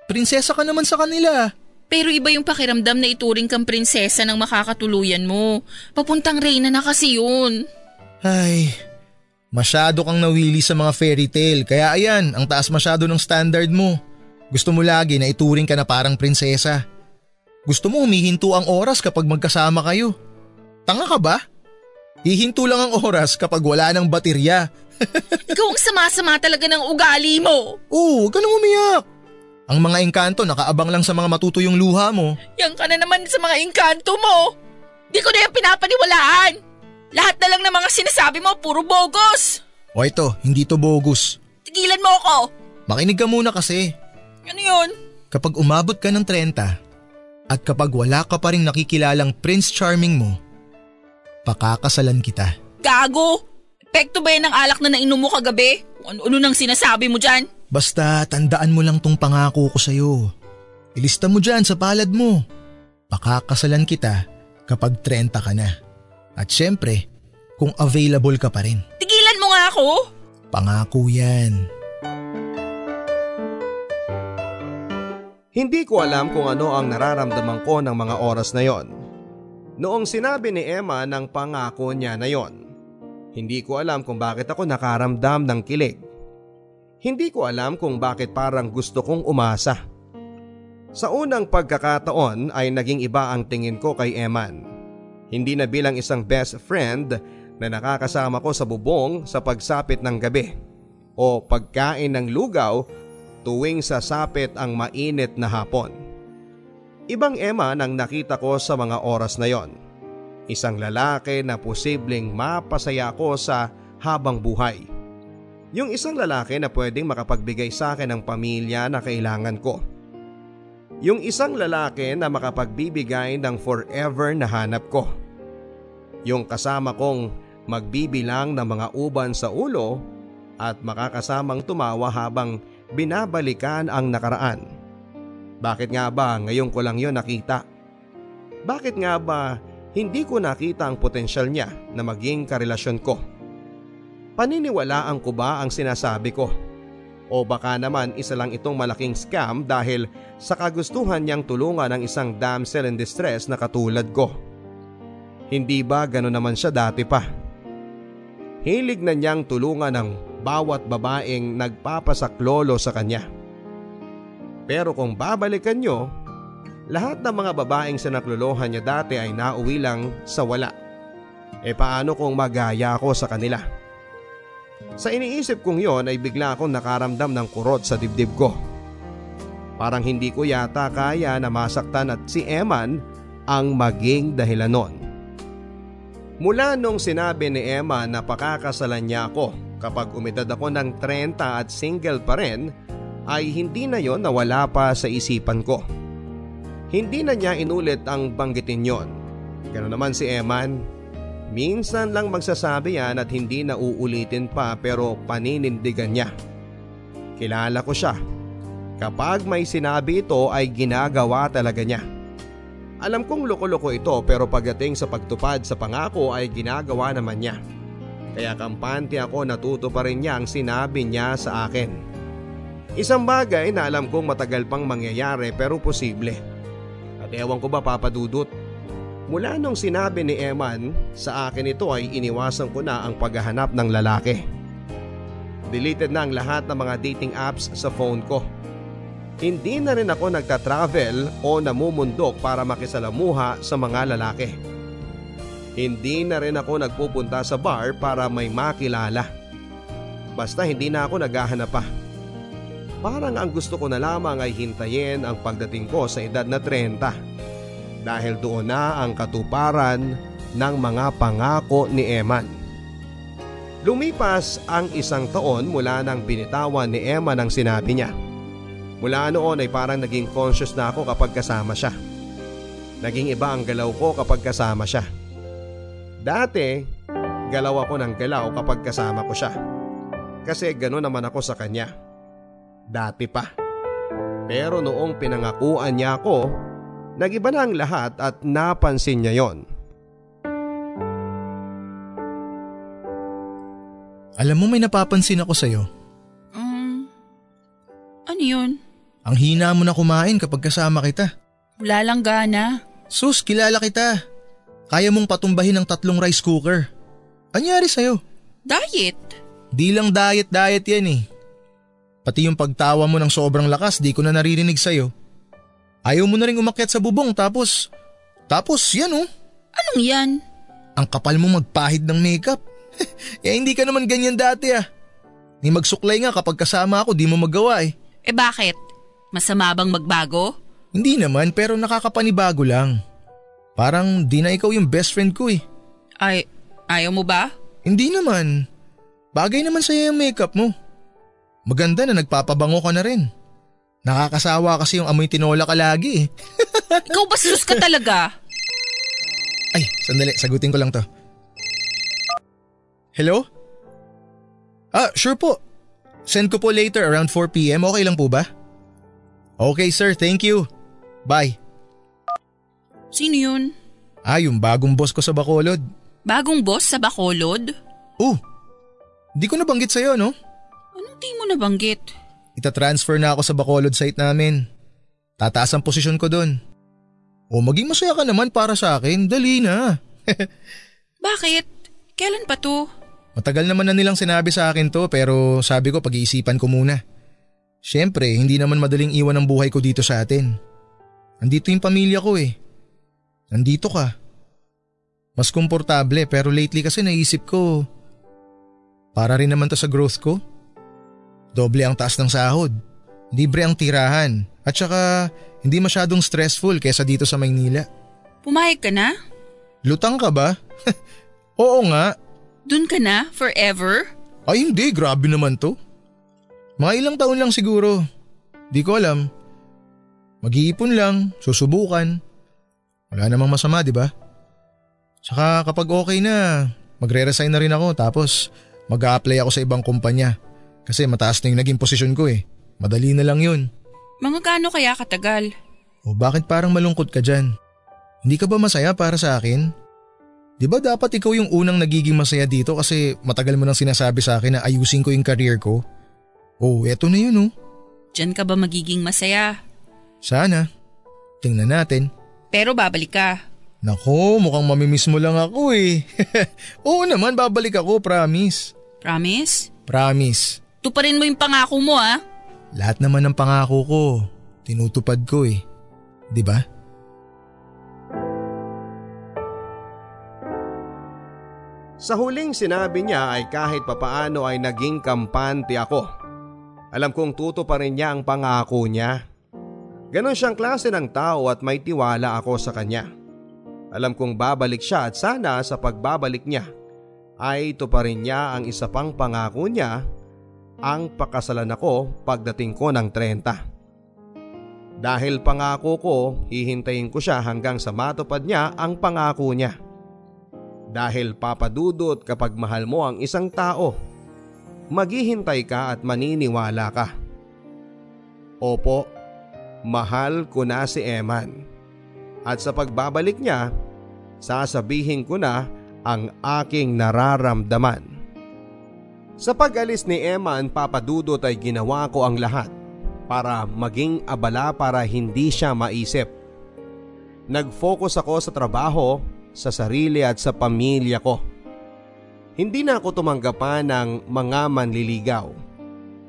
S7: Prinsesa ka naman sa kanila.
S6: Pero iba yung pakiramdam na ituring kang prinsesa ng makakatuluyan mo. Papuntang reyna na kasi yun.
S7: Ay, masyado kang nawili sa mga fairy tale kaya ayan, ang taas masyado ng standard mo. Gusto mo lagi na ituring ka na parang prinsesa. Gusto mo humihinto ang oras kapag magkasama kayo. Tanga ka ba? Hihinto lang ang oras kapag wala ng baterya.
S6: Ikaw ang sama-sama talaga ng ugali mo.
S7: Oo, huwag ka nang umiyak. Ang mga engkanto nakaabang lang sa mga matutuyong luha mo.
S6: Yan ka na naman sa mga engkanto mo. Di ko na yan pinapaniwalaan. Lahat na lang ng mga sinasabi mo, puro bogus.
S7: O ito, hindi to bogus.
S6: Tigilan mo ako.
S7: Makinig ka muna kasi.
S6: Ano yun?
S7: Kapag umabot ka ng 30 at kapag wala ka pa rin nakikilalang Prince Charming mo, pakakasalan kita.
S6: Gago! Epekto ba yan ng alak na nainom mo kagabi? Ano-ano nang sinasabi mo dyan?
S7: Basta tandaan mo lang tong pangako ko sa'yo. Ilista mo dyan sa palad mo. Pakakasalan kita kapag 30 ka na. At syempre, kung available ka pa rin.
S6: Tigilan mo nga ako!
S7: Pangako yan.
S3: Hindi ko alam kung ano ang nararamdaman ko ng mga oras na yon. Noong sinabi ni Emma ng pangako niya na yon, hindi ko alam kung bakit ako nakaramdam ng kilig. Hindi ko alam kung bakit parang gusto kong umasa. Sa unang pagkakataon ay naging iba ang tingin ko kay Eman. Hindi na bilang isang best friend na nakakasama ko sa bubong sa pagsapit ng gabi o pagkain ng lugaw tuwing sasapit ang mainit na hapon. Ibang Emma nang nakita ko sa mga oras na yon. Isang lalaki na posibleng mapasaya ko sa habang buhay. Yung isang lalaki na pwedeng makapagbigay sa akin ng pamilya na kailangan ko. Yung isang lalaki na makapagbibigay ng forever na hanap ko. Yung kasama kong magbibilang ng mga uban sa ulo at makakasamang tumawa habang binabalikan ang nakaraan. Bakit nga ba ngayon ko lang yon nakita? Bakit nga ba hindi ko nakita ang potensyal niya na maging karelasyon ko? Paniniwalaan ko ba ang sinasabi ko? O baka naman isa lang itong malaking scam dahil sa kagustuhan niyang tulungan ng isang damsel in distress na katulad ko. Hindi ba gano'n naman siya dati pa? Hilig na niyang tulungan ng bawat babaeng nagpapasaklolo sa kanya. Pero kung babalikan nyo, lahat ng mga babaeng sinaklolohan niya dati ay nauwi lang sa wala. E paano kung magaya ako sa kanila? Sa iniisip kong yon ay bigla akong nakaramdam ng kurot sa dibdib ko. Parang hindi ko yata kaya na masaktan at si Eman ang maging dahilan nun. Mula nung sinabi ni Emma na pakakasalan niya ako kapag umedad ako ng 30 at single pa rin ay hindi na yon nawala pa sa isipan ko. Hindi na niya inulit ang banggitin yon. Ganoon naman si Eman. Minsan lang magsasabi yan at hindi na uulitin pa pero paninindigan niya. Kilala ko siya. Kapag may sinabi ito ay ginagawa talaga niya. Alam kong loko-loko ito pero pagdating sa pagtupad sa pangako ay ginagawa naman niya. Kaya kampante ako natuto pa rin niya ang sinabi niya sa akin. Isang bagay na alam kong matagal pang mangyayari pero posible. At ewan ko ba papadudot. Mula nung sinabi ni Eman sa akin ito ay iniwasan ko na ang paghahanap ng lalaki. Deleted na ang lahat ng mga dating apps sa phone ko. Hindi na rin ako nagta-travel o namumundok para makisalamuha sa mga lalaki. Hindi na rin ako nagpupunta sa bar para may makilala. Basta hindi na ako naghahanap pa. Parang ang gusto ko na lamang ay hintayin ang pagdating ko sa edad na 30. Dahil doon na ang katuparan ng mga pangako ni Eman. Lumipas ang isang taon mula nang binitawan ni Emma ng sinabi niya. Mula noon ay parang naging conscious na ako kapag kasama siya. Naging iba ang galaw ko kapag kasama siya. Dati, galaw ako ng galaw kapag kasama ko siya. Kasi gano'n naman ako sa kanya. Dati pa. Pero noong pinangakuan niya ako, nagiba na ang lahat at napansin niya yon.
S7: Alam mo may napapansin ako sa'yo.
S6: Um, ano yun?
S7: Ang hina mo na kumain kapag kasama kita.
S6: Wala lang gana.
S7: Sus, kilala kita. Kaya mong patumbahin ng tatlong rice cooker. Anyari sa'yo?
S6: Diet.
S7: Di lang diet-diet yan eh. Pati yung pagtawa mo ng sobrang lakas di ko na naririnig sa'yo. Ayaw mo na rin umakyat sa bubong tapos… Tapos yan oh.
S6: Anong yan?
S7: Ang kapal mo magpahid ng makeup. eh hindi ka naman ganyan dati ah. Ni magsuklay nga kapag kasama ako di mo magawa eh.
S6: Eh bakit? Masama bang magbago?
S7: Hindi naman pero nakakapanibago lang. Parang di na ikaw yung best friend ko eh.
S6: Ay, ayaw mo ba?
S7: Hindi naman. Bagay naman sa'yo yung makeup mo. Maganda na nagpapabango ka na rin. Nakakasawa kasi yung amoy tinola ka lagi eh.
S6: Ikaw bastos ka talaga.
S7: Ay, sandali, sagutin ko lang to. Hello? Ah, sure po. Send ko po later around 4pm, okay lang po ba? Okay sir, thank you. Bye.
S6: Sino yun?
S7: Ah, yung bagong boss ko sa Bacolod.
S6: Bagong boss sa Bacolod?
S7: Oh, di ko nabanggit sa'yo no?
S6: Anong di mo nabanggit?
S7: Ita-transfer na ako sa Bacolod site namin. Tataas ang posisyon ko doon. O maging masaya ka naman para sa akin, dali na.
S6: Bakit? Kailan pa to?
S7: Matagal naman na nilang sinabi sa akin to pero sabi ko pag-iisipan ko muna. Siyempre, hindi naman madaling iwan ang buhay ko dito sa atin. Andito yung pamilya ko eh. Nandito ka. Mas komportable pero lately kasi naisip ko, para rin naman to sa growth ko. Doble ang taas ng sahod, libre ang tirahan, at saka hindi masyadong stressful kesa dito sa Maynila.
S6: Pumayag ka na?
S7: Lutang ka ba? Oo nga.
S6: Dun ka na? Forever?
S7: Ay hindi, grabe naman to. Mga ilang taon lang siguro. Di ko alam. Mag-iipon lang, susubukan. Wala namang masama, di ba? Saka kapag okay na, magre-resign na rin ako tapos mag apply ako sa ibang kumpanya. Kasi mataas na yung naging posisyon ko eh. Madali na lang yun.
S6: Mga gaano kaya katagal?
S7: O bakit parang malungkot ka dyan? Hindi ka ba masaya para sa akin? Di ba dapat ikaw yung unang nagiging masaya dito kasi matagal mo nang sinasabi sa akin na ayusin ko yung career ko? Oh, eto na yun oh.
S6: Diyan ka ba magiging masaya?
S7: Sana. Tingnan natin.
S6: Pero babalik ka.
S7: Nako, mukhang mamimiss mo lang ako eh. Oo naman, babalik ako, promise.
S6: Promise?
S7: Promise.
S6: Tuparin mo yung pangako mo ah.
S7: Lahat naman ng pangako ko, tinutupad ko eh. 'Di ba?
S3: Sa huling sinabi niya ay kahit papaano ay naging kampante ako. Alam kong tuto pa rin niya ang pangako niya. Ganon siyang klase ng tao at may tiwala ako sa kanya. Alam kong babalik siya at sana sa pagbabalik niya ay ito pa rin niya ang isa pang pangako niya ang pakasalan ako pagdating ko ng 30. Dahil pangako ko, hihintayin ko siya hanggang sa matupad niya ang pangako niya. Dahil papadudot kapag mahal mo ang isang tao, maghihintay ka at maniniwala ka. Opo, mahal ko na si Eman. At sa pagbabalik niya, sasabihin ko na ang aking nararamdaman. Sa pag-alis ni Eman, papadudot ay ginawa ko ang lahat para maging abala para hindi siya maisip. Nag-focus ako sa trabaho sa sarili at sa pamilya ko. Hindi na ako tumanggapan ng mga manliligaw.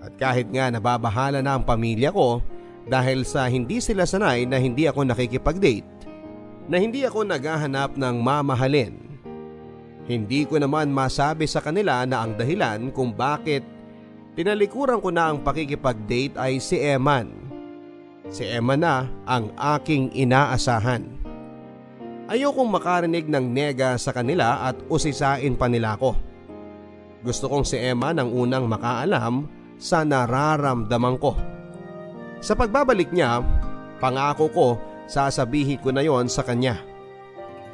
S3: At kahit nga nababahala na ang pamilya ko dahil sa hindi sila sanay na hindi ako nakikipag-date, na hindi ako naghahanap ng mamahalin. Hindi ko naman masabi sa kanila na ang dahilan kung bakit tinalikuran ko na ang pakikipag-date ay si Eman. Si Eman na ang aking inaasahan. Ayokong makarinig ng nega sa kanila at usisain pa nila ako. Gusto kong si Emma nang unang makaalam sa nararamdaman ko. Sa pagbabalik niya, pangako ko sasabihin ko na yon sa kanya.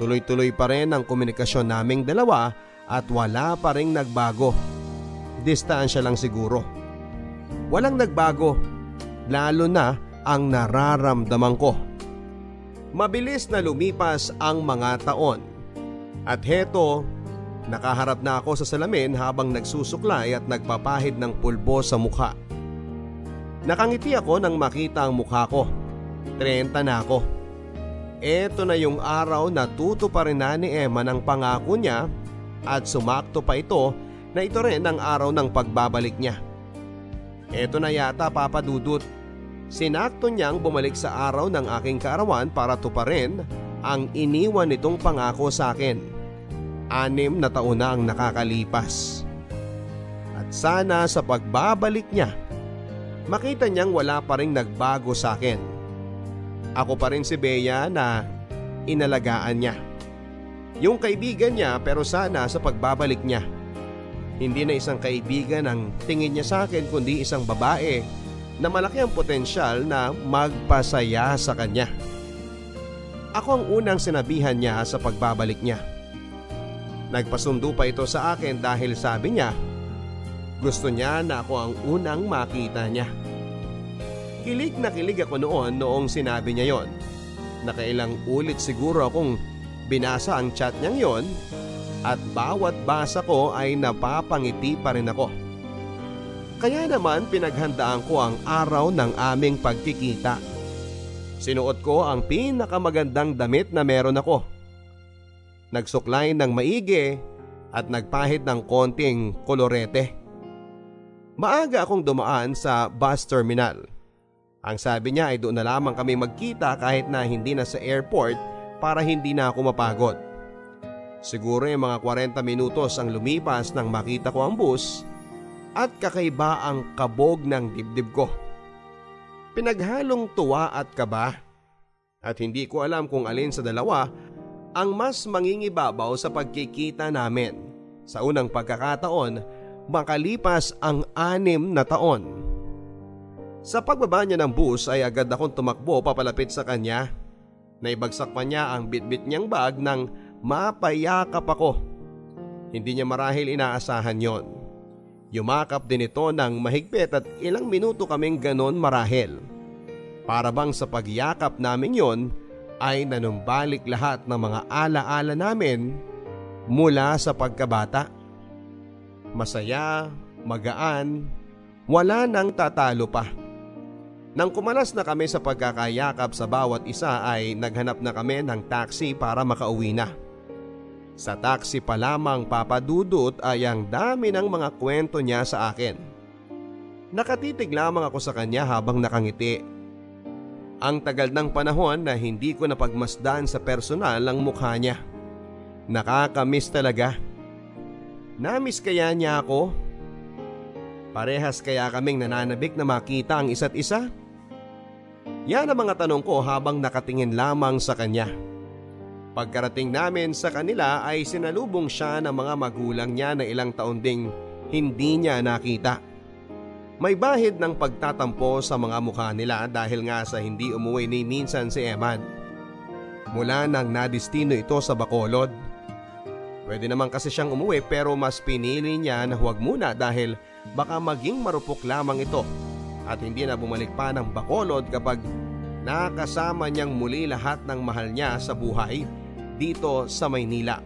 S3: Tuloy-tuloy pa rin ang komunikasyon naming dalawa at wala pa rin nagbago. Distansya lang siguro. Walang nagbago, lalo na ang nararamdaman ko. Mabilis na lumipas ang mga taon. At heto, nakaharap na ako sa salamin habang nagsusuklay at nagpapahid ng pulbo sa mukha. Nakangiti ako nang makita ang mukha ko. 30 na ako. Eto na yung araw na tuto pa rin na ni Emma ng pangako niya at sumakto pa ito na ito rin ang araw ng pagbabalik niya. Eto na yata papadudot Sinakto niyang bumalik sa araw ng aking kaarawan para tuparin ang iniwan nitong pangako sa akin. Anim na taon na ang nakakalipas. At sana sa pagbabalik niya makita niyang wala pa rin nagbago sa akin. Ako pa rin si Bea na inalagaan niya. Yung kaibigan niya pero sana sa pagbabalik niya. Hindi na isang kaibigan ang tingin niya sa akin kundi isang babae na malaki ang potensyal na magpasaya sa kanya. Ako ang unang sinabihan niya sa pagbabalik niya. Nagpasundo pa ito sa akin dahil sabi niya, gusto niya na ako ang unang makita niya. Kilig na kilig ako noon noong sinabi niya yon. Nakailang ulit siguro akong binasa ang chat niyang yon at bawat basa ko ay napapangiti pa rin ako. Kaya naman pinaghandaan ko ang araw ng aming pagkikita. Sinuot ko ang pinakamagandang damit na meron ako. Nagsuklay ng maigi at nagpahid ng konting kolorete. Maaga akong dumaan sa bus terminal. Ang sabi niya ay doon na lamang kami magkita kahit na hindi na sa airport para hindi na ako mapagod. Siguro yung mga 40 minutos ang lumipas nang makita ko ang bus at kakaiba ang kabog ng dibdib ko. Pinaghalong tuwa at kaba at hindi ko alam kung alin sa dalawa ang mas mangingibabaw sa pagkikita namin. Sa unang pagkakataon, makalipas ang anim na taon. Sa pagbaba niya ng bus ay agad akong tumakbo papalapit sa kanya. Naibagsak pa niya ang bitbit niyang bag nang mapayakap ako. Hindi niya marahil inaasahan yon. Yumakap din ito ng mahigpit at ilang minuto kaming ganon marahil. Para bang sa pagyakap namin yon ay nanumbalik lahat ng mga alaala namin mula sa pagkabata. Masaya, magaan, wala nang tatalo pa. Nang kumalas na kami sa pagkakayakap sa bawat isa ay naghanap na kami ng taxi para makauwi na. Sa taxi pa lamang papadudot ay ang dami ng mga kwento niya sa akin. Nakatitig lamang ako sa kanya habang nakangiti. Ang tagal ng panahon na hindi ko napagmasdan sa personal ang mukha niya. Nakakamiss talaga. Namiss kaya niya ako? Parehas kaya kaming nananabik na makita ang isa't isa? Yan ang mga tanong ko habang nakatingin lamang sa kanya. Pagkarating namin sa kanila ay sinalubong siya ng mga magulang niya na ilang taon ding hindi niya nakita. May bahid ng pagtatampo sa mga mukha nila dahil nga sa hindi umuwi ni minsan si Eman. Mula nang nadistino ito sa Bacolod. Pwede naman kasi siyang umuwi pero mas pinili niya na huwag muna dahil baka maging marupok lamang ito at hindi na bumalik pa ng Bacolod kapag nakasama niyang muli lahat ng mahal niya sa buhay dito sa Maynila.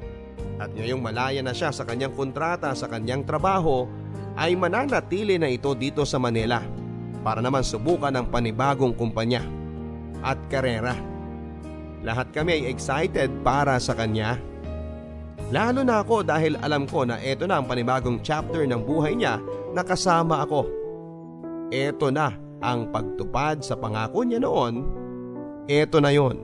S3: At ngayong malaya na siya sa kanyang kontrata sa kanyang trabaho ay mananatili na ito dito sa Manila para naman subukan ang panibagong kumpanya at karera. Lahat kami ay excited para sa kanya. Lalo na ako dahil alam ko na ito na ang panibagong chapter ng buhay niya na kasama ako. Ito na ang pagtupad sa pangako niya noon. Ito na yon.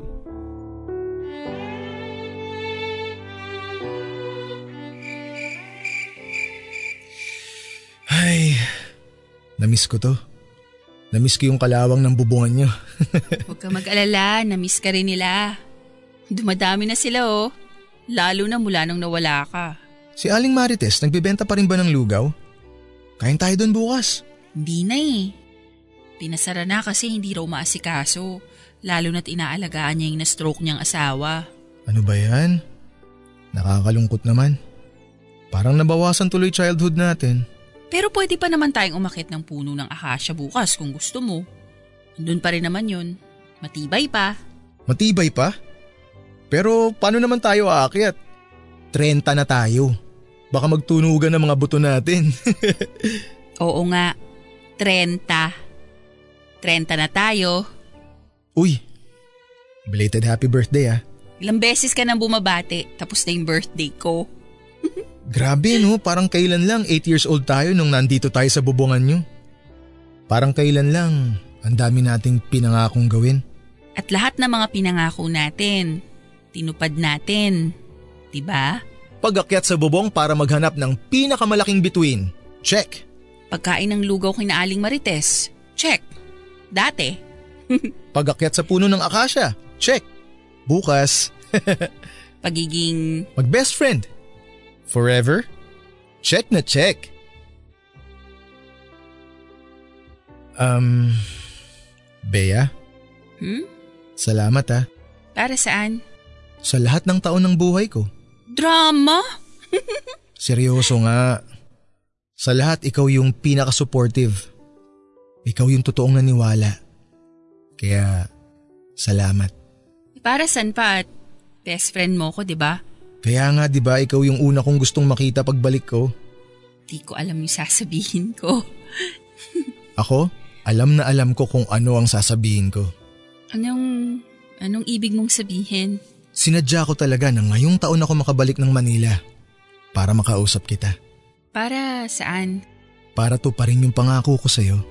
S7: Ay, namiss ko to. Namiss ko yung kalawang ng bubungan niyo.
S6: Huwag ka mag-alala, namiss ka rin nila. Dumadami na sila oh. Lalo na mula nung nawala ka.
S7: Si Aling Marites, nagbebenta pa rin ba ng lugaw? Kain tayo doon bukas.
S6: Hindi na eh. Pinasara na kasi hindi raw maasikaso. Lalo na't inaalagaan niya yung na-stroke niyang asawa.
S7: Ano ba yan? Nakakalungkot naman. Parang nabawasan tuloy childhood natin.
S6: Pero pwede pa naman tayong umakit ng puno ng akasya bukas kung gusto mo. Andun pa rin naman yun. Matibay pa.
S7: Matibay pa? Pero paano naman tayo aakyat? 30 na tayo. Baka magtunugan ng mga buto natin.
S6: Oo nga. 30. 30 na tayo.
S7: Uy, belated happy birthday ah.
S6: Ilang beses ka nang bumabati tapos na yung birthday ko.
S7: Grabe no, parang kailan lang 8 years old tayo nung nandito tayo sa bubungan nyo. Parang kailan lang, ang dami nating pinangakong gawin.
S6: At lahat ng mga pinangako natin, tinupad natin. Diba?
S7: Pag-akyat sa bubong para maghanap ng pinakamalaking bituin. Check.
S6: Pagkain ng lugaw kay na Aling Marites. Check. Dati.
S7: Pag-akyat sa puno ng akasya. Check. Bukas.
S6: Pagiging
S7: Mag-best friend. Forever? Check na check. Um, Bea,
S6: Hmm?
S7: salamat ah.
S6: Para saan?
S7: Sa lahat ng taon ng buhay ko.
S6: Drama?
S7: Seryoso nga. Sa lahat, ikaw yung pinaka-supportive. Ikaw yung totoong naniwala. Kaya, salamat.
S6: Para saan pa at best friend mo ko, di ba?
S7: Kaya nga 'di ba ikaw yung una kong gustong makita pagbalik ko.
S6: Di ko alam yung sasabihin ko.
S7: Ako, alam na alam ko kung ano ang sasabihin ko.
S6: Anong, anong ibig mong sabihin?
S7: Sinadya ko talaga na ngayong taon ako makabalik ng Manila para makausap kita.
S6: Para saan?
S7: Para to pa rin yung pangako ko sa'yo.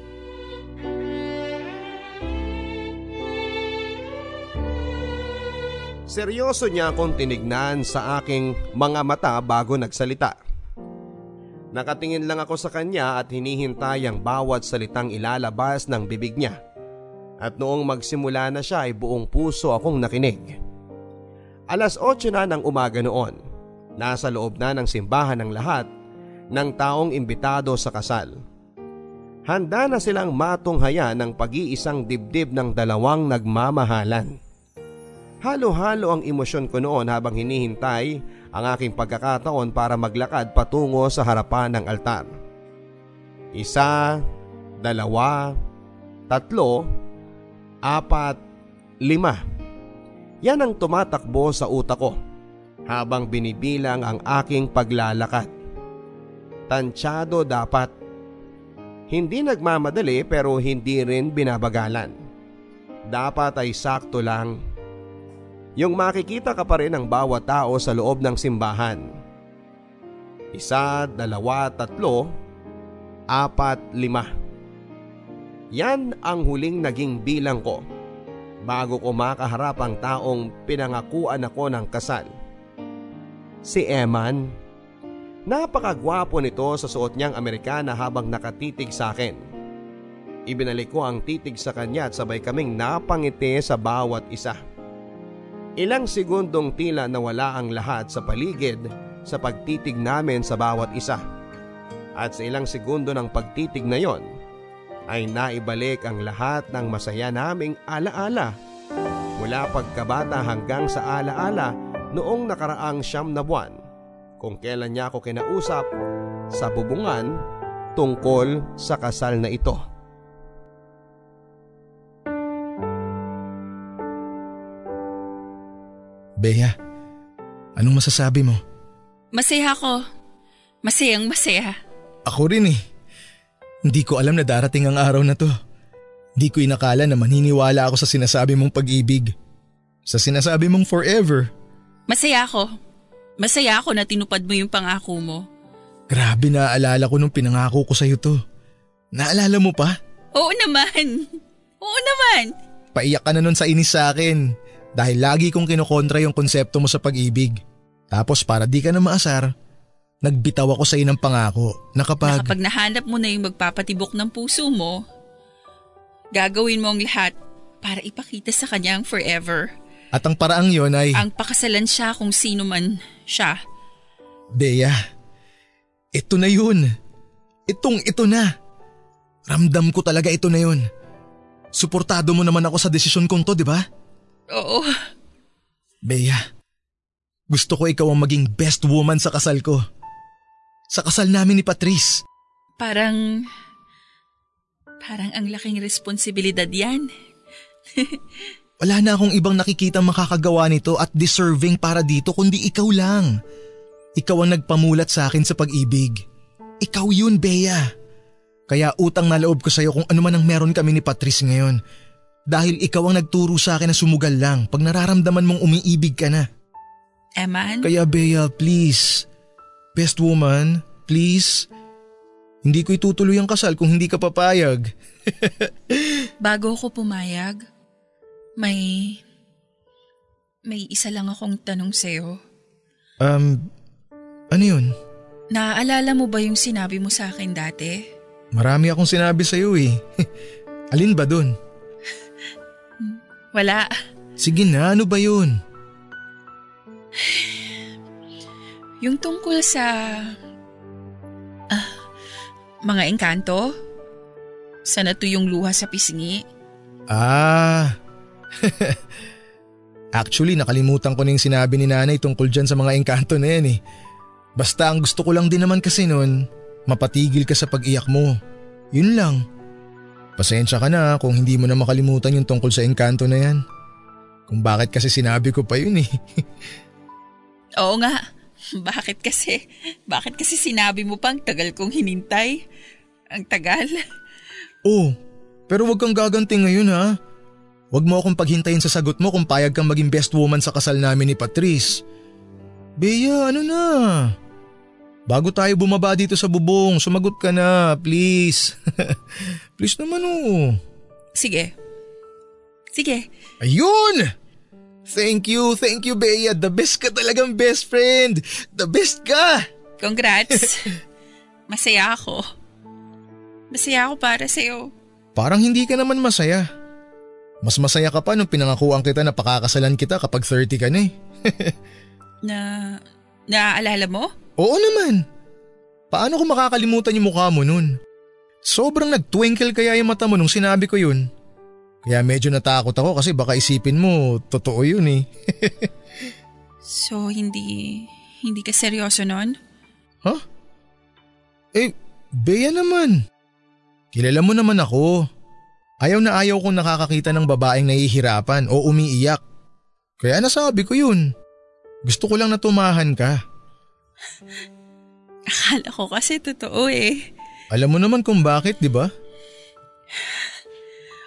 S3: Seryoso niya akong tinignan sa aking mga mata bago nagsalita. Nakatingin lang ako sa kanya at hinihintay ang bawat salitang ilalabas ng bibig niya. At noong magsimula na siya ay buong puso akong nakinig. Alas 8 na ng umaga noon. Nasa loob na ng simbahan ng lahat ng taong imbitado sa kasal. Handa na silang matunghaya ng pag-iisang dibdib ng dalawang nagmamahalan. Halo-halo ang emosyon ko noon habang hinihintay ang aking pagkakataon para maglakad patungo sa harapan ng altar. Isa, dalawa, tatlo, apat, lima. Yan ang tumatakbo sa utak ko habang binibilang ang aking paglalakad. Tansyado dapat. Hindi nagmamadali pero hindi rin binabagalan. Dapat ay sakto lang yung makikita ka pa rin ng bawat tao sa loob ng simbahan. Isa, dalawa, tatlo, apat, lima. Yan ang huling naging bilang ko bago ko makaharap ang taong pinangakuan ako ng kasal. Si Eman. Napakagwapo nito sa suot niyang Amerikana habang nakatitig sa akin. Ibinalik ko ang titig sa kanya at sabay kaming napangiti sa bawat isa. Ilang segundong tila nawala ang lahat sa paligid sa pagtitig namin sa bawat isa. At sa ilang segundo ng pagtitig na yon, ay naibalik ang lahat ng masaya naming alaala mula pagkabata hanggang sa alaala noong nakaraang siyam na buwan kung kailan niya ako kinausap sa bubungan tungkol sa kasal na ito.
S7: Bea, anong masasabi mo?
S6: Masaya ako. Masayang masaya.
S7: Ako rin eh. Hindi ko alam na darating ang araw na to. Hindi ko inakala na maniniwala ako sa sinasabi mong pag-ibig. Sa sinasabi mong forever.
S6: Masaya ako. Masaya ako na tinupad mo yung pangako mo.
S7: Grabe naaalala ko nung pinangako ko sa'yo to. Naalala mo pa?
S6: Oo naman. Oo naman.
S7: Paiyak ka na nun sa inis sa akin dahil lagi kong kinokontra yung konsepto mo sa pag-ibig. Tapos para di ka na maasar, nagbitaw ako sa ng pangako na kapag…
S6: Na kapag nahanap mo na yung magpapatibok ng puso mo, gagawin mo ang lahat para ipakita sa kanya ang forever.
S7: At ang paraang yon ay…
S6: Ang pakasalan siya kung sino man siya.
S7: Bea, ito na yun. Itong ito na. Ramdam ko talaga ito na yun. Suportado mo naman ako sa desisyon kong to, di ba?
S6: Oo.
S7: Bea, gusto ko ikaw ang maging best woman sa kasal ko. Sa kasal namin ni Patrice.
S6: Parang… Parang ang laking responsibilidad yan.
S7: Wala na akong ibang nakikita makakagawa nito at deserving para dito kundi ikaw lang. Ikaw ang nagpamulat sa akin sa pag-ibig. Ikaw yun, Bea. Kaya utang na loob ko sa'yo kung ano man ang meron kami ni Patrice ngayon. Dahil ikaw ang nagturo sa akin na sumugal lang pag nararamdaman mong umiibig ka na.
S6: Eman?
S7: Kaya Bea, please. Best woman, please. Hindi ko itutuloy ang kasal kung hindi ka papayag.
S6: Bago ako pumayag, may… May isa lang akong tanong sa'yo.
S7: Um, ano yun?
S6: Naaalala mo ba yung sinabi mo sa akin dati?
S7: Marami akong sinabi sa'yo eh. Alin ba dun?
S6: Wala.
S7: Sige na, ano ba yun?
S6: Yung tungkol sa... Ah, mga engkanto? Sa natuyong luha sa pisngi?
S7: Ah. Actually, nakalimutan ko na yung sinabi ni nanay tungkol dyan sa mga engkanto na yan eh. Basta ang gusto ko lang din naman kasi nun, mapatigil ka sa pag-iyak mo. Yun lang. Pasensya ka na kung hindi mo na makalimutan yung tungkol sa engkanto na yan. Kung bakit kasi sinabi ko pa yun eh.
S6: Oo nga. Bakit kasi? Bakit kasi sinabi mo pang tagal kong hinintay? Ang tagal.
S7: oh, pero wag kang gaganti ngayon ha. Wag mo akong paghintayin sa sagot mo kung payag kang maging best woman sa kasal namin ni Patrice. Bea, ano na? Bago tayo bumaba dito sa bubong, sumagot ka na, please. please naman oh.
S6: Sige. Sige.
S7: Ayun! Thank you, thank you Bea. The best ka talagang best friend. The best ka!
S6: Congrats. Masaya ako. Masaya ako para sa'yo.
S7: Parang hindi ka naman masaya. Mas masaya ka pa nung pinangakuan kita na pakakasalan kita kapag 30 ka na eh.
S6: na, naaalala mo?
S7: Oo naman. Paano ko makakalimutan yung mukha mo nun? Sobrang nagtwinkle kaya yung mata mo nung sinabi ko yun. Kaya medyo natakot ako kasi baka isipin mo, totoo yun eh.
S6: so, hindi, hindi ka seryoso nun?
S7: Huh? Eh, Bea naman. Kilala mo naman ako. Ayaw na ayaw kong nakakakita ng babaeng nahihirapan o umiiyak. Kaya nasabi ko yun. Gusto ko lang na tumahan ka.
S6: Akala ko kasi totoo eh.
S7: Alam mo naman kung bakit, di ba?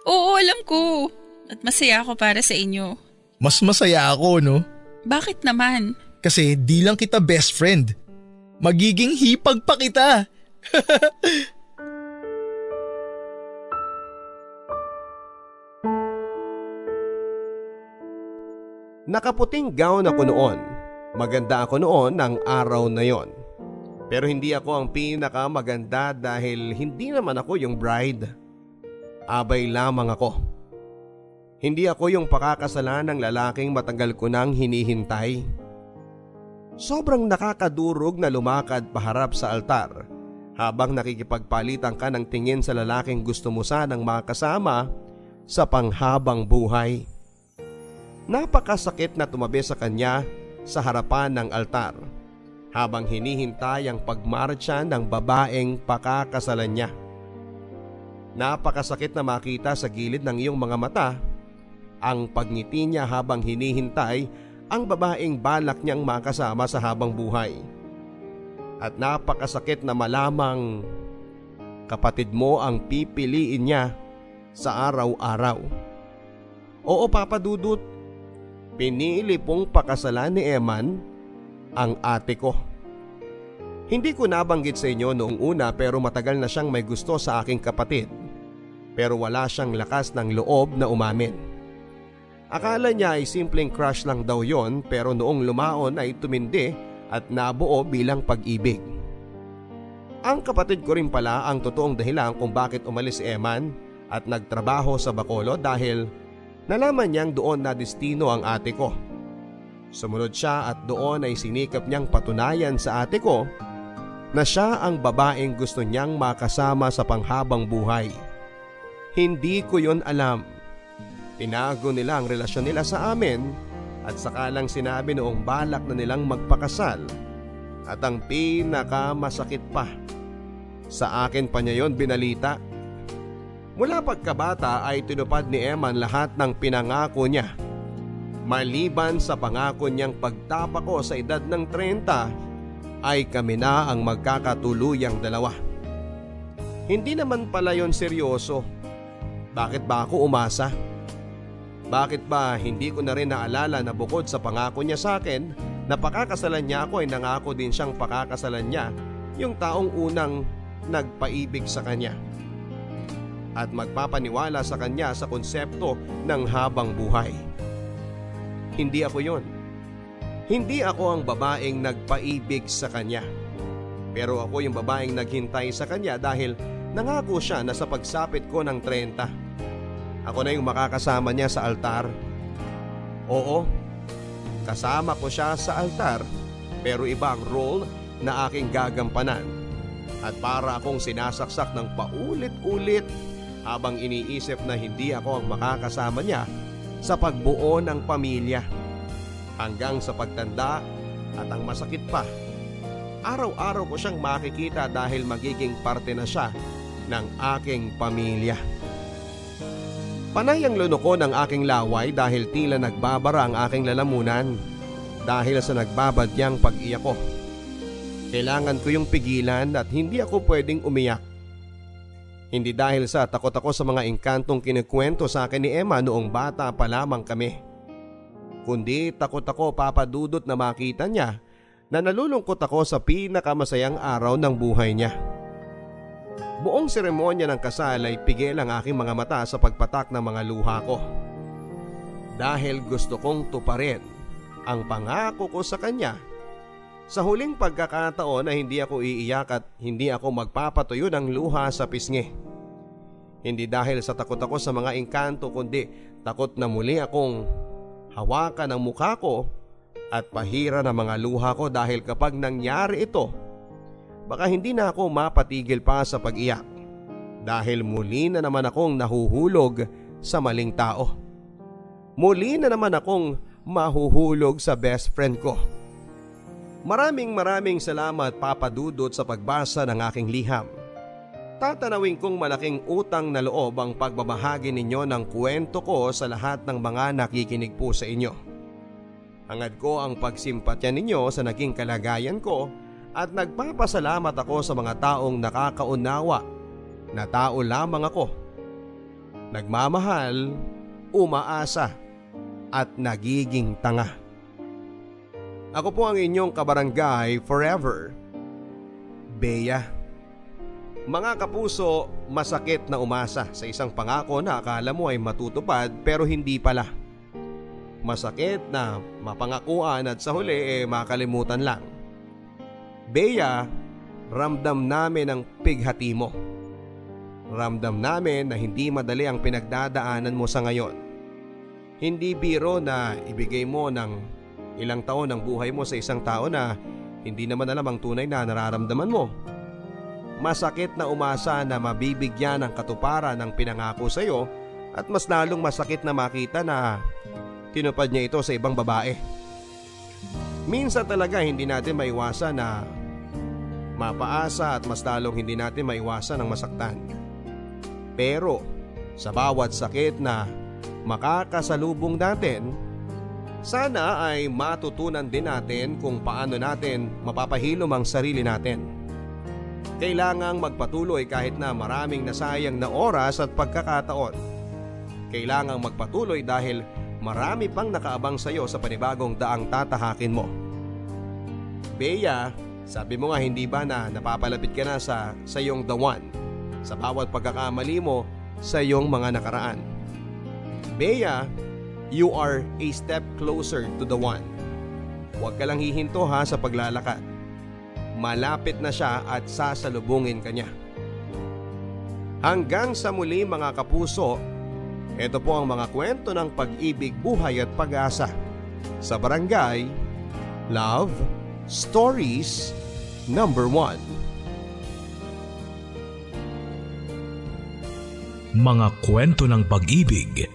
S6: Oo, alam ko. At masaya ako para sa inyo.
S7: Mas masaya ako, no?
S6: Bakit naman?
S7: Kasi di lang kita best friend. Magiging hipag pa kita.
S3: Nakaputing gown ako noon. Maganda ako noon ng araw na yon. Pero hindi ako ang pinakamaganda dahil hindi naman ako yung bride. Abay lamang ako. Hindi ako yung pakakasalan ng lalaking matagal ko nang hinihintay. Sobrang nakakadurog na lumakad paharap sa altar habang nakikipagpalitan ka ng tingin sa lalaking gusto mo sanang makasama sa panghabang buhay. Napakasakit na tumabi sa kanya sa harapan ng altar habang hinihintay ang pagmarcha ng babaeng pakakasalan niya. Napakasakit na makita sa gilid ng iyong mga mata ang pagngiti niya habang hinihintay ang babaeng balak niyang makasama sa habang buhay. At napakasakit na malamang kapatid mo ang pipiliin niya sa araw-araw. Oo Papa Dudut, Pinili pong pakasalan ni Eman ang ate ko. Hindi ko nabanggit sa inyo noong una pero matagal na siyang may gusto sa aking kapatid. Pero wala siyang lakas ng loob na umamin. Akala niya ay simpleng crush lang daw yon pero noong lumaon ay tumindi at nabuo bilang pag-ibig. Ang kapatid ko rin pala ang totoong dahilan kung bakit umalis si Eman at nagtrabaho sa Bacolod dahil Nalaman niyang doon na destino ang ate ko. Sumunod siya at doon ay sinikap niyang patunayan sa ate ko na siya ang babaeng gusto niyang makasama sa panghabang buhay. Hindi ko yon alam. Tinago nila ang relasyon nila sa amin at saka lang sinabi noong balak na nilang magpakasal at ang pinakamasakit pa. Sa akin pa niya yon binalita Mula pagkabata ay tinupad ni Eman lahat ng pinangako niya. Maliban sa pangako niyang pagtapako sa edad ng 30 ay kami na ang magkakatuluyang dalawa. Hindi naman pala yon seryoso. Bakit ba ako umasa? Bakit ba hindi ko na rin naalala na bukod sa pangako niya sa akin na pakakasalan niya ako ay nangako din siyang pakakasalan niya yung taong unang nagpaibig sa kanya at magpapaniwala sa kanya sa konsepto ng habang buhay. Hindi ako yon. Hindi ako ang babaeng nagpaibig sa kanya. Pero ako yung babaeng naghintay sa kanya dahil nangako siya na sa pagsapit ko ng 30 Ako na yung makakasama niya sa altar. Oo, kasama ko siya sa altar pero iba ang role na aking gagampanan. At para akong sinasaksak ng paulit-ulit habang iniisip na hindi ako ang makakasama niya sa pagbuo ng pamilya. Hanggang sa pagtanda at ang masakit pa, araw-araw ko siyang makikita dahil magiging parte na siya ng aking pamilya. Panay ang lunoko ng aking laway dahil tila nagbabara ang aking lalamunan dahil sa nagbabadyang pag-iyak ko. Kailangan ko yung pigilan at hindi ako pwedeng umiyak. Hindi dahil sa takot ako sa mga engkantong kinikwento sa akin ni Emma noong bata pa lamang kami. Kundi takot ako papadudot na makita niya na nalulungkot ako sa pinakamasayang araw ng buhay niya. Buong seremonya ng kasal ay pigil ang aking mga mata sa pagpatak ng mga luha ko. Dahil gusto kong tuparin ang pangako ko sa kanya. Sa huling pagkakataon na hindi ako iiyak at hindi ako magpapatuyo ng luha sa pisngi. Hindi dahil sa takot ako sa mga engkanto kundi takot na muli akong hawakan ang mukha ko at pahira ng mga luha ko dahil kapag nangyari ito, baka hindi na ako mapatigil pa sa pag-iyak dahil muli na naman akong nahuhulog sa maling tao. Muli na naman akong mahuhulog sa best friend ko. Maraming maraming salamat Papa Dudot sa pagbasa ng aking liham. Tatanawin kong malaking utang na loob ang pagbabahagi ninyo ng kwento ko sa lahat ng mga nakikinig po sa inyo. Hangad ko ang pagsimpatya ninyo sa naging kalagayan ko at nagpapasalamat ako sa mga taong nakakaunawa na tao lamang ako. Nagmamahal, umaasa at nagiging tanga. Ako po ang inyong kabarangay forever. Bea. Mga kapuso, masakit na umasa sa isang pangako na akala mo ay matutupad pero hindi pala. Masakit na mapangakuan at sa huli eh makalimutan lang. Bea, ramdam namin ang pighati mo. Ramdam namin na hindi madali ang pinagdadaanan mo sa ngayon. Hindi biro na ibigay mo ng ilang taon ng buhay mo sa isang tao na hindi naman alam ang tunay na nararamdaman mo. Masakit na umasa na mabibigyan ng katuparan ng pinangako sa iyo at mas lalong masakit na makita na tinupad niya ito sa ibang babae. Minsan talaga hindi natin maiwasan na mapaasa at mas lalong hindi natin maiwasan ang masaktan. Pero sa bawat sakit na makakasalubong natin, sana ay matutunan din natin kung paano natin mapapahilom ang sarili natin. Kailangang magpatuloy kahit na maraming nasayang na oras at pagkakataon. Kailangang magpatuloy dahil marami pang nakaabang sa iyo sa panibagong daang tatahakin mo. Bea, sabi mo nga hindi ba na napapalapit ka na sa, sa iyong the one sa bawat pagkakamali mo sa iyong mga nakaraan. Bea, you are a step closer to the one. Huwag ka lang hihinto ha sa paglalakad. Malapit na siya at sasalubungin ka niya. Hanggang sa muli mga kapuso, ito po ang mga kwento ng pag-ibig, buhay at pag-asa sa Barangay Love Stories Number 1.
S1: Mga kwento ng pag-ibig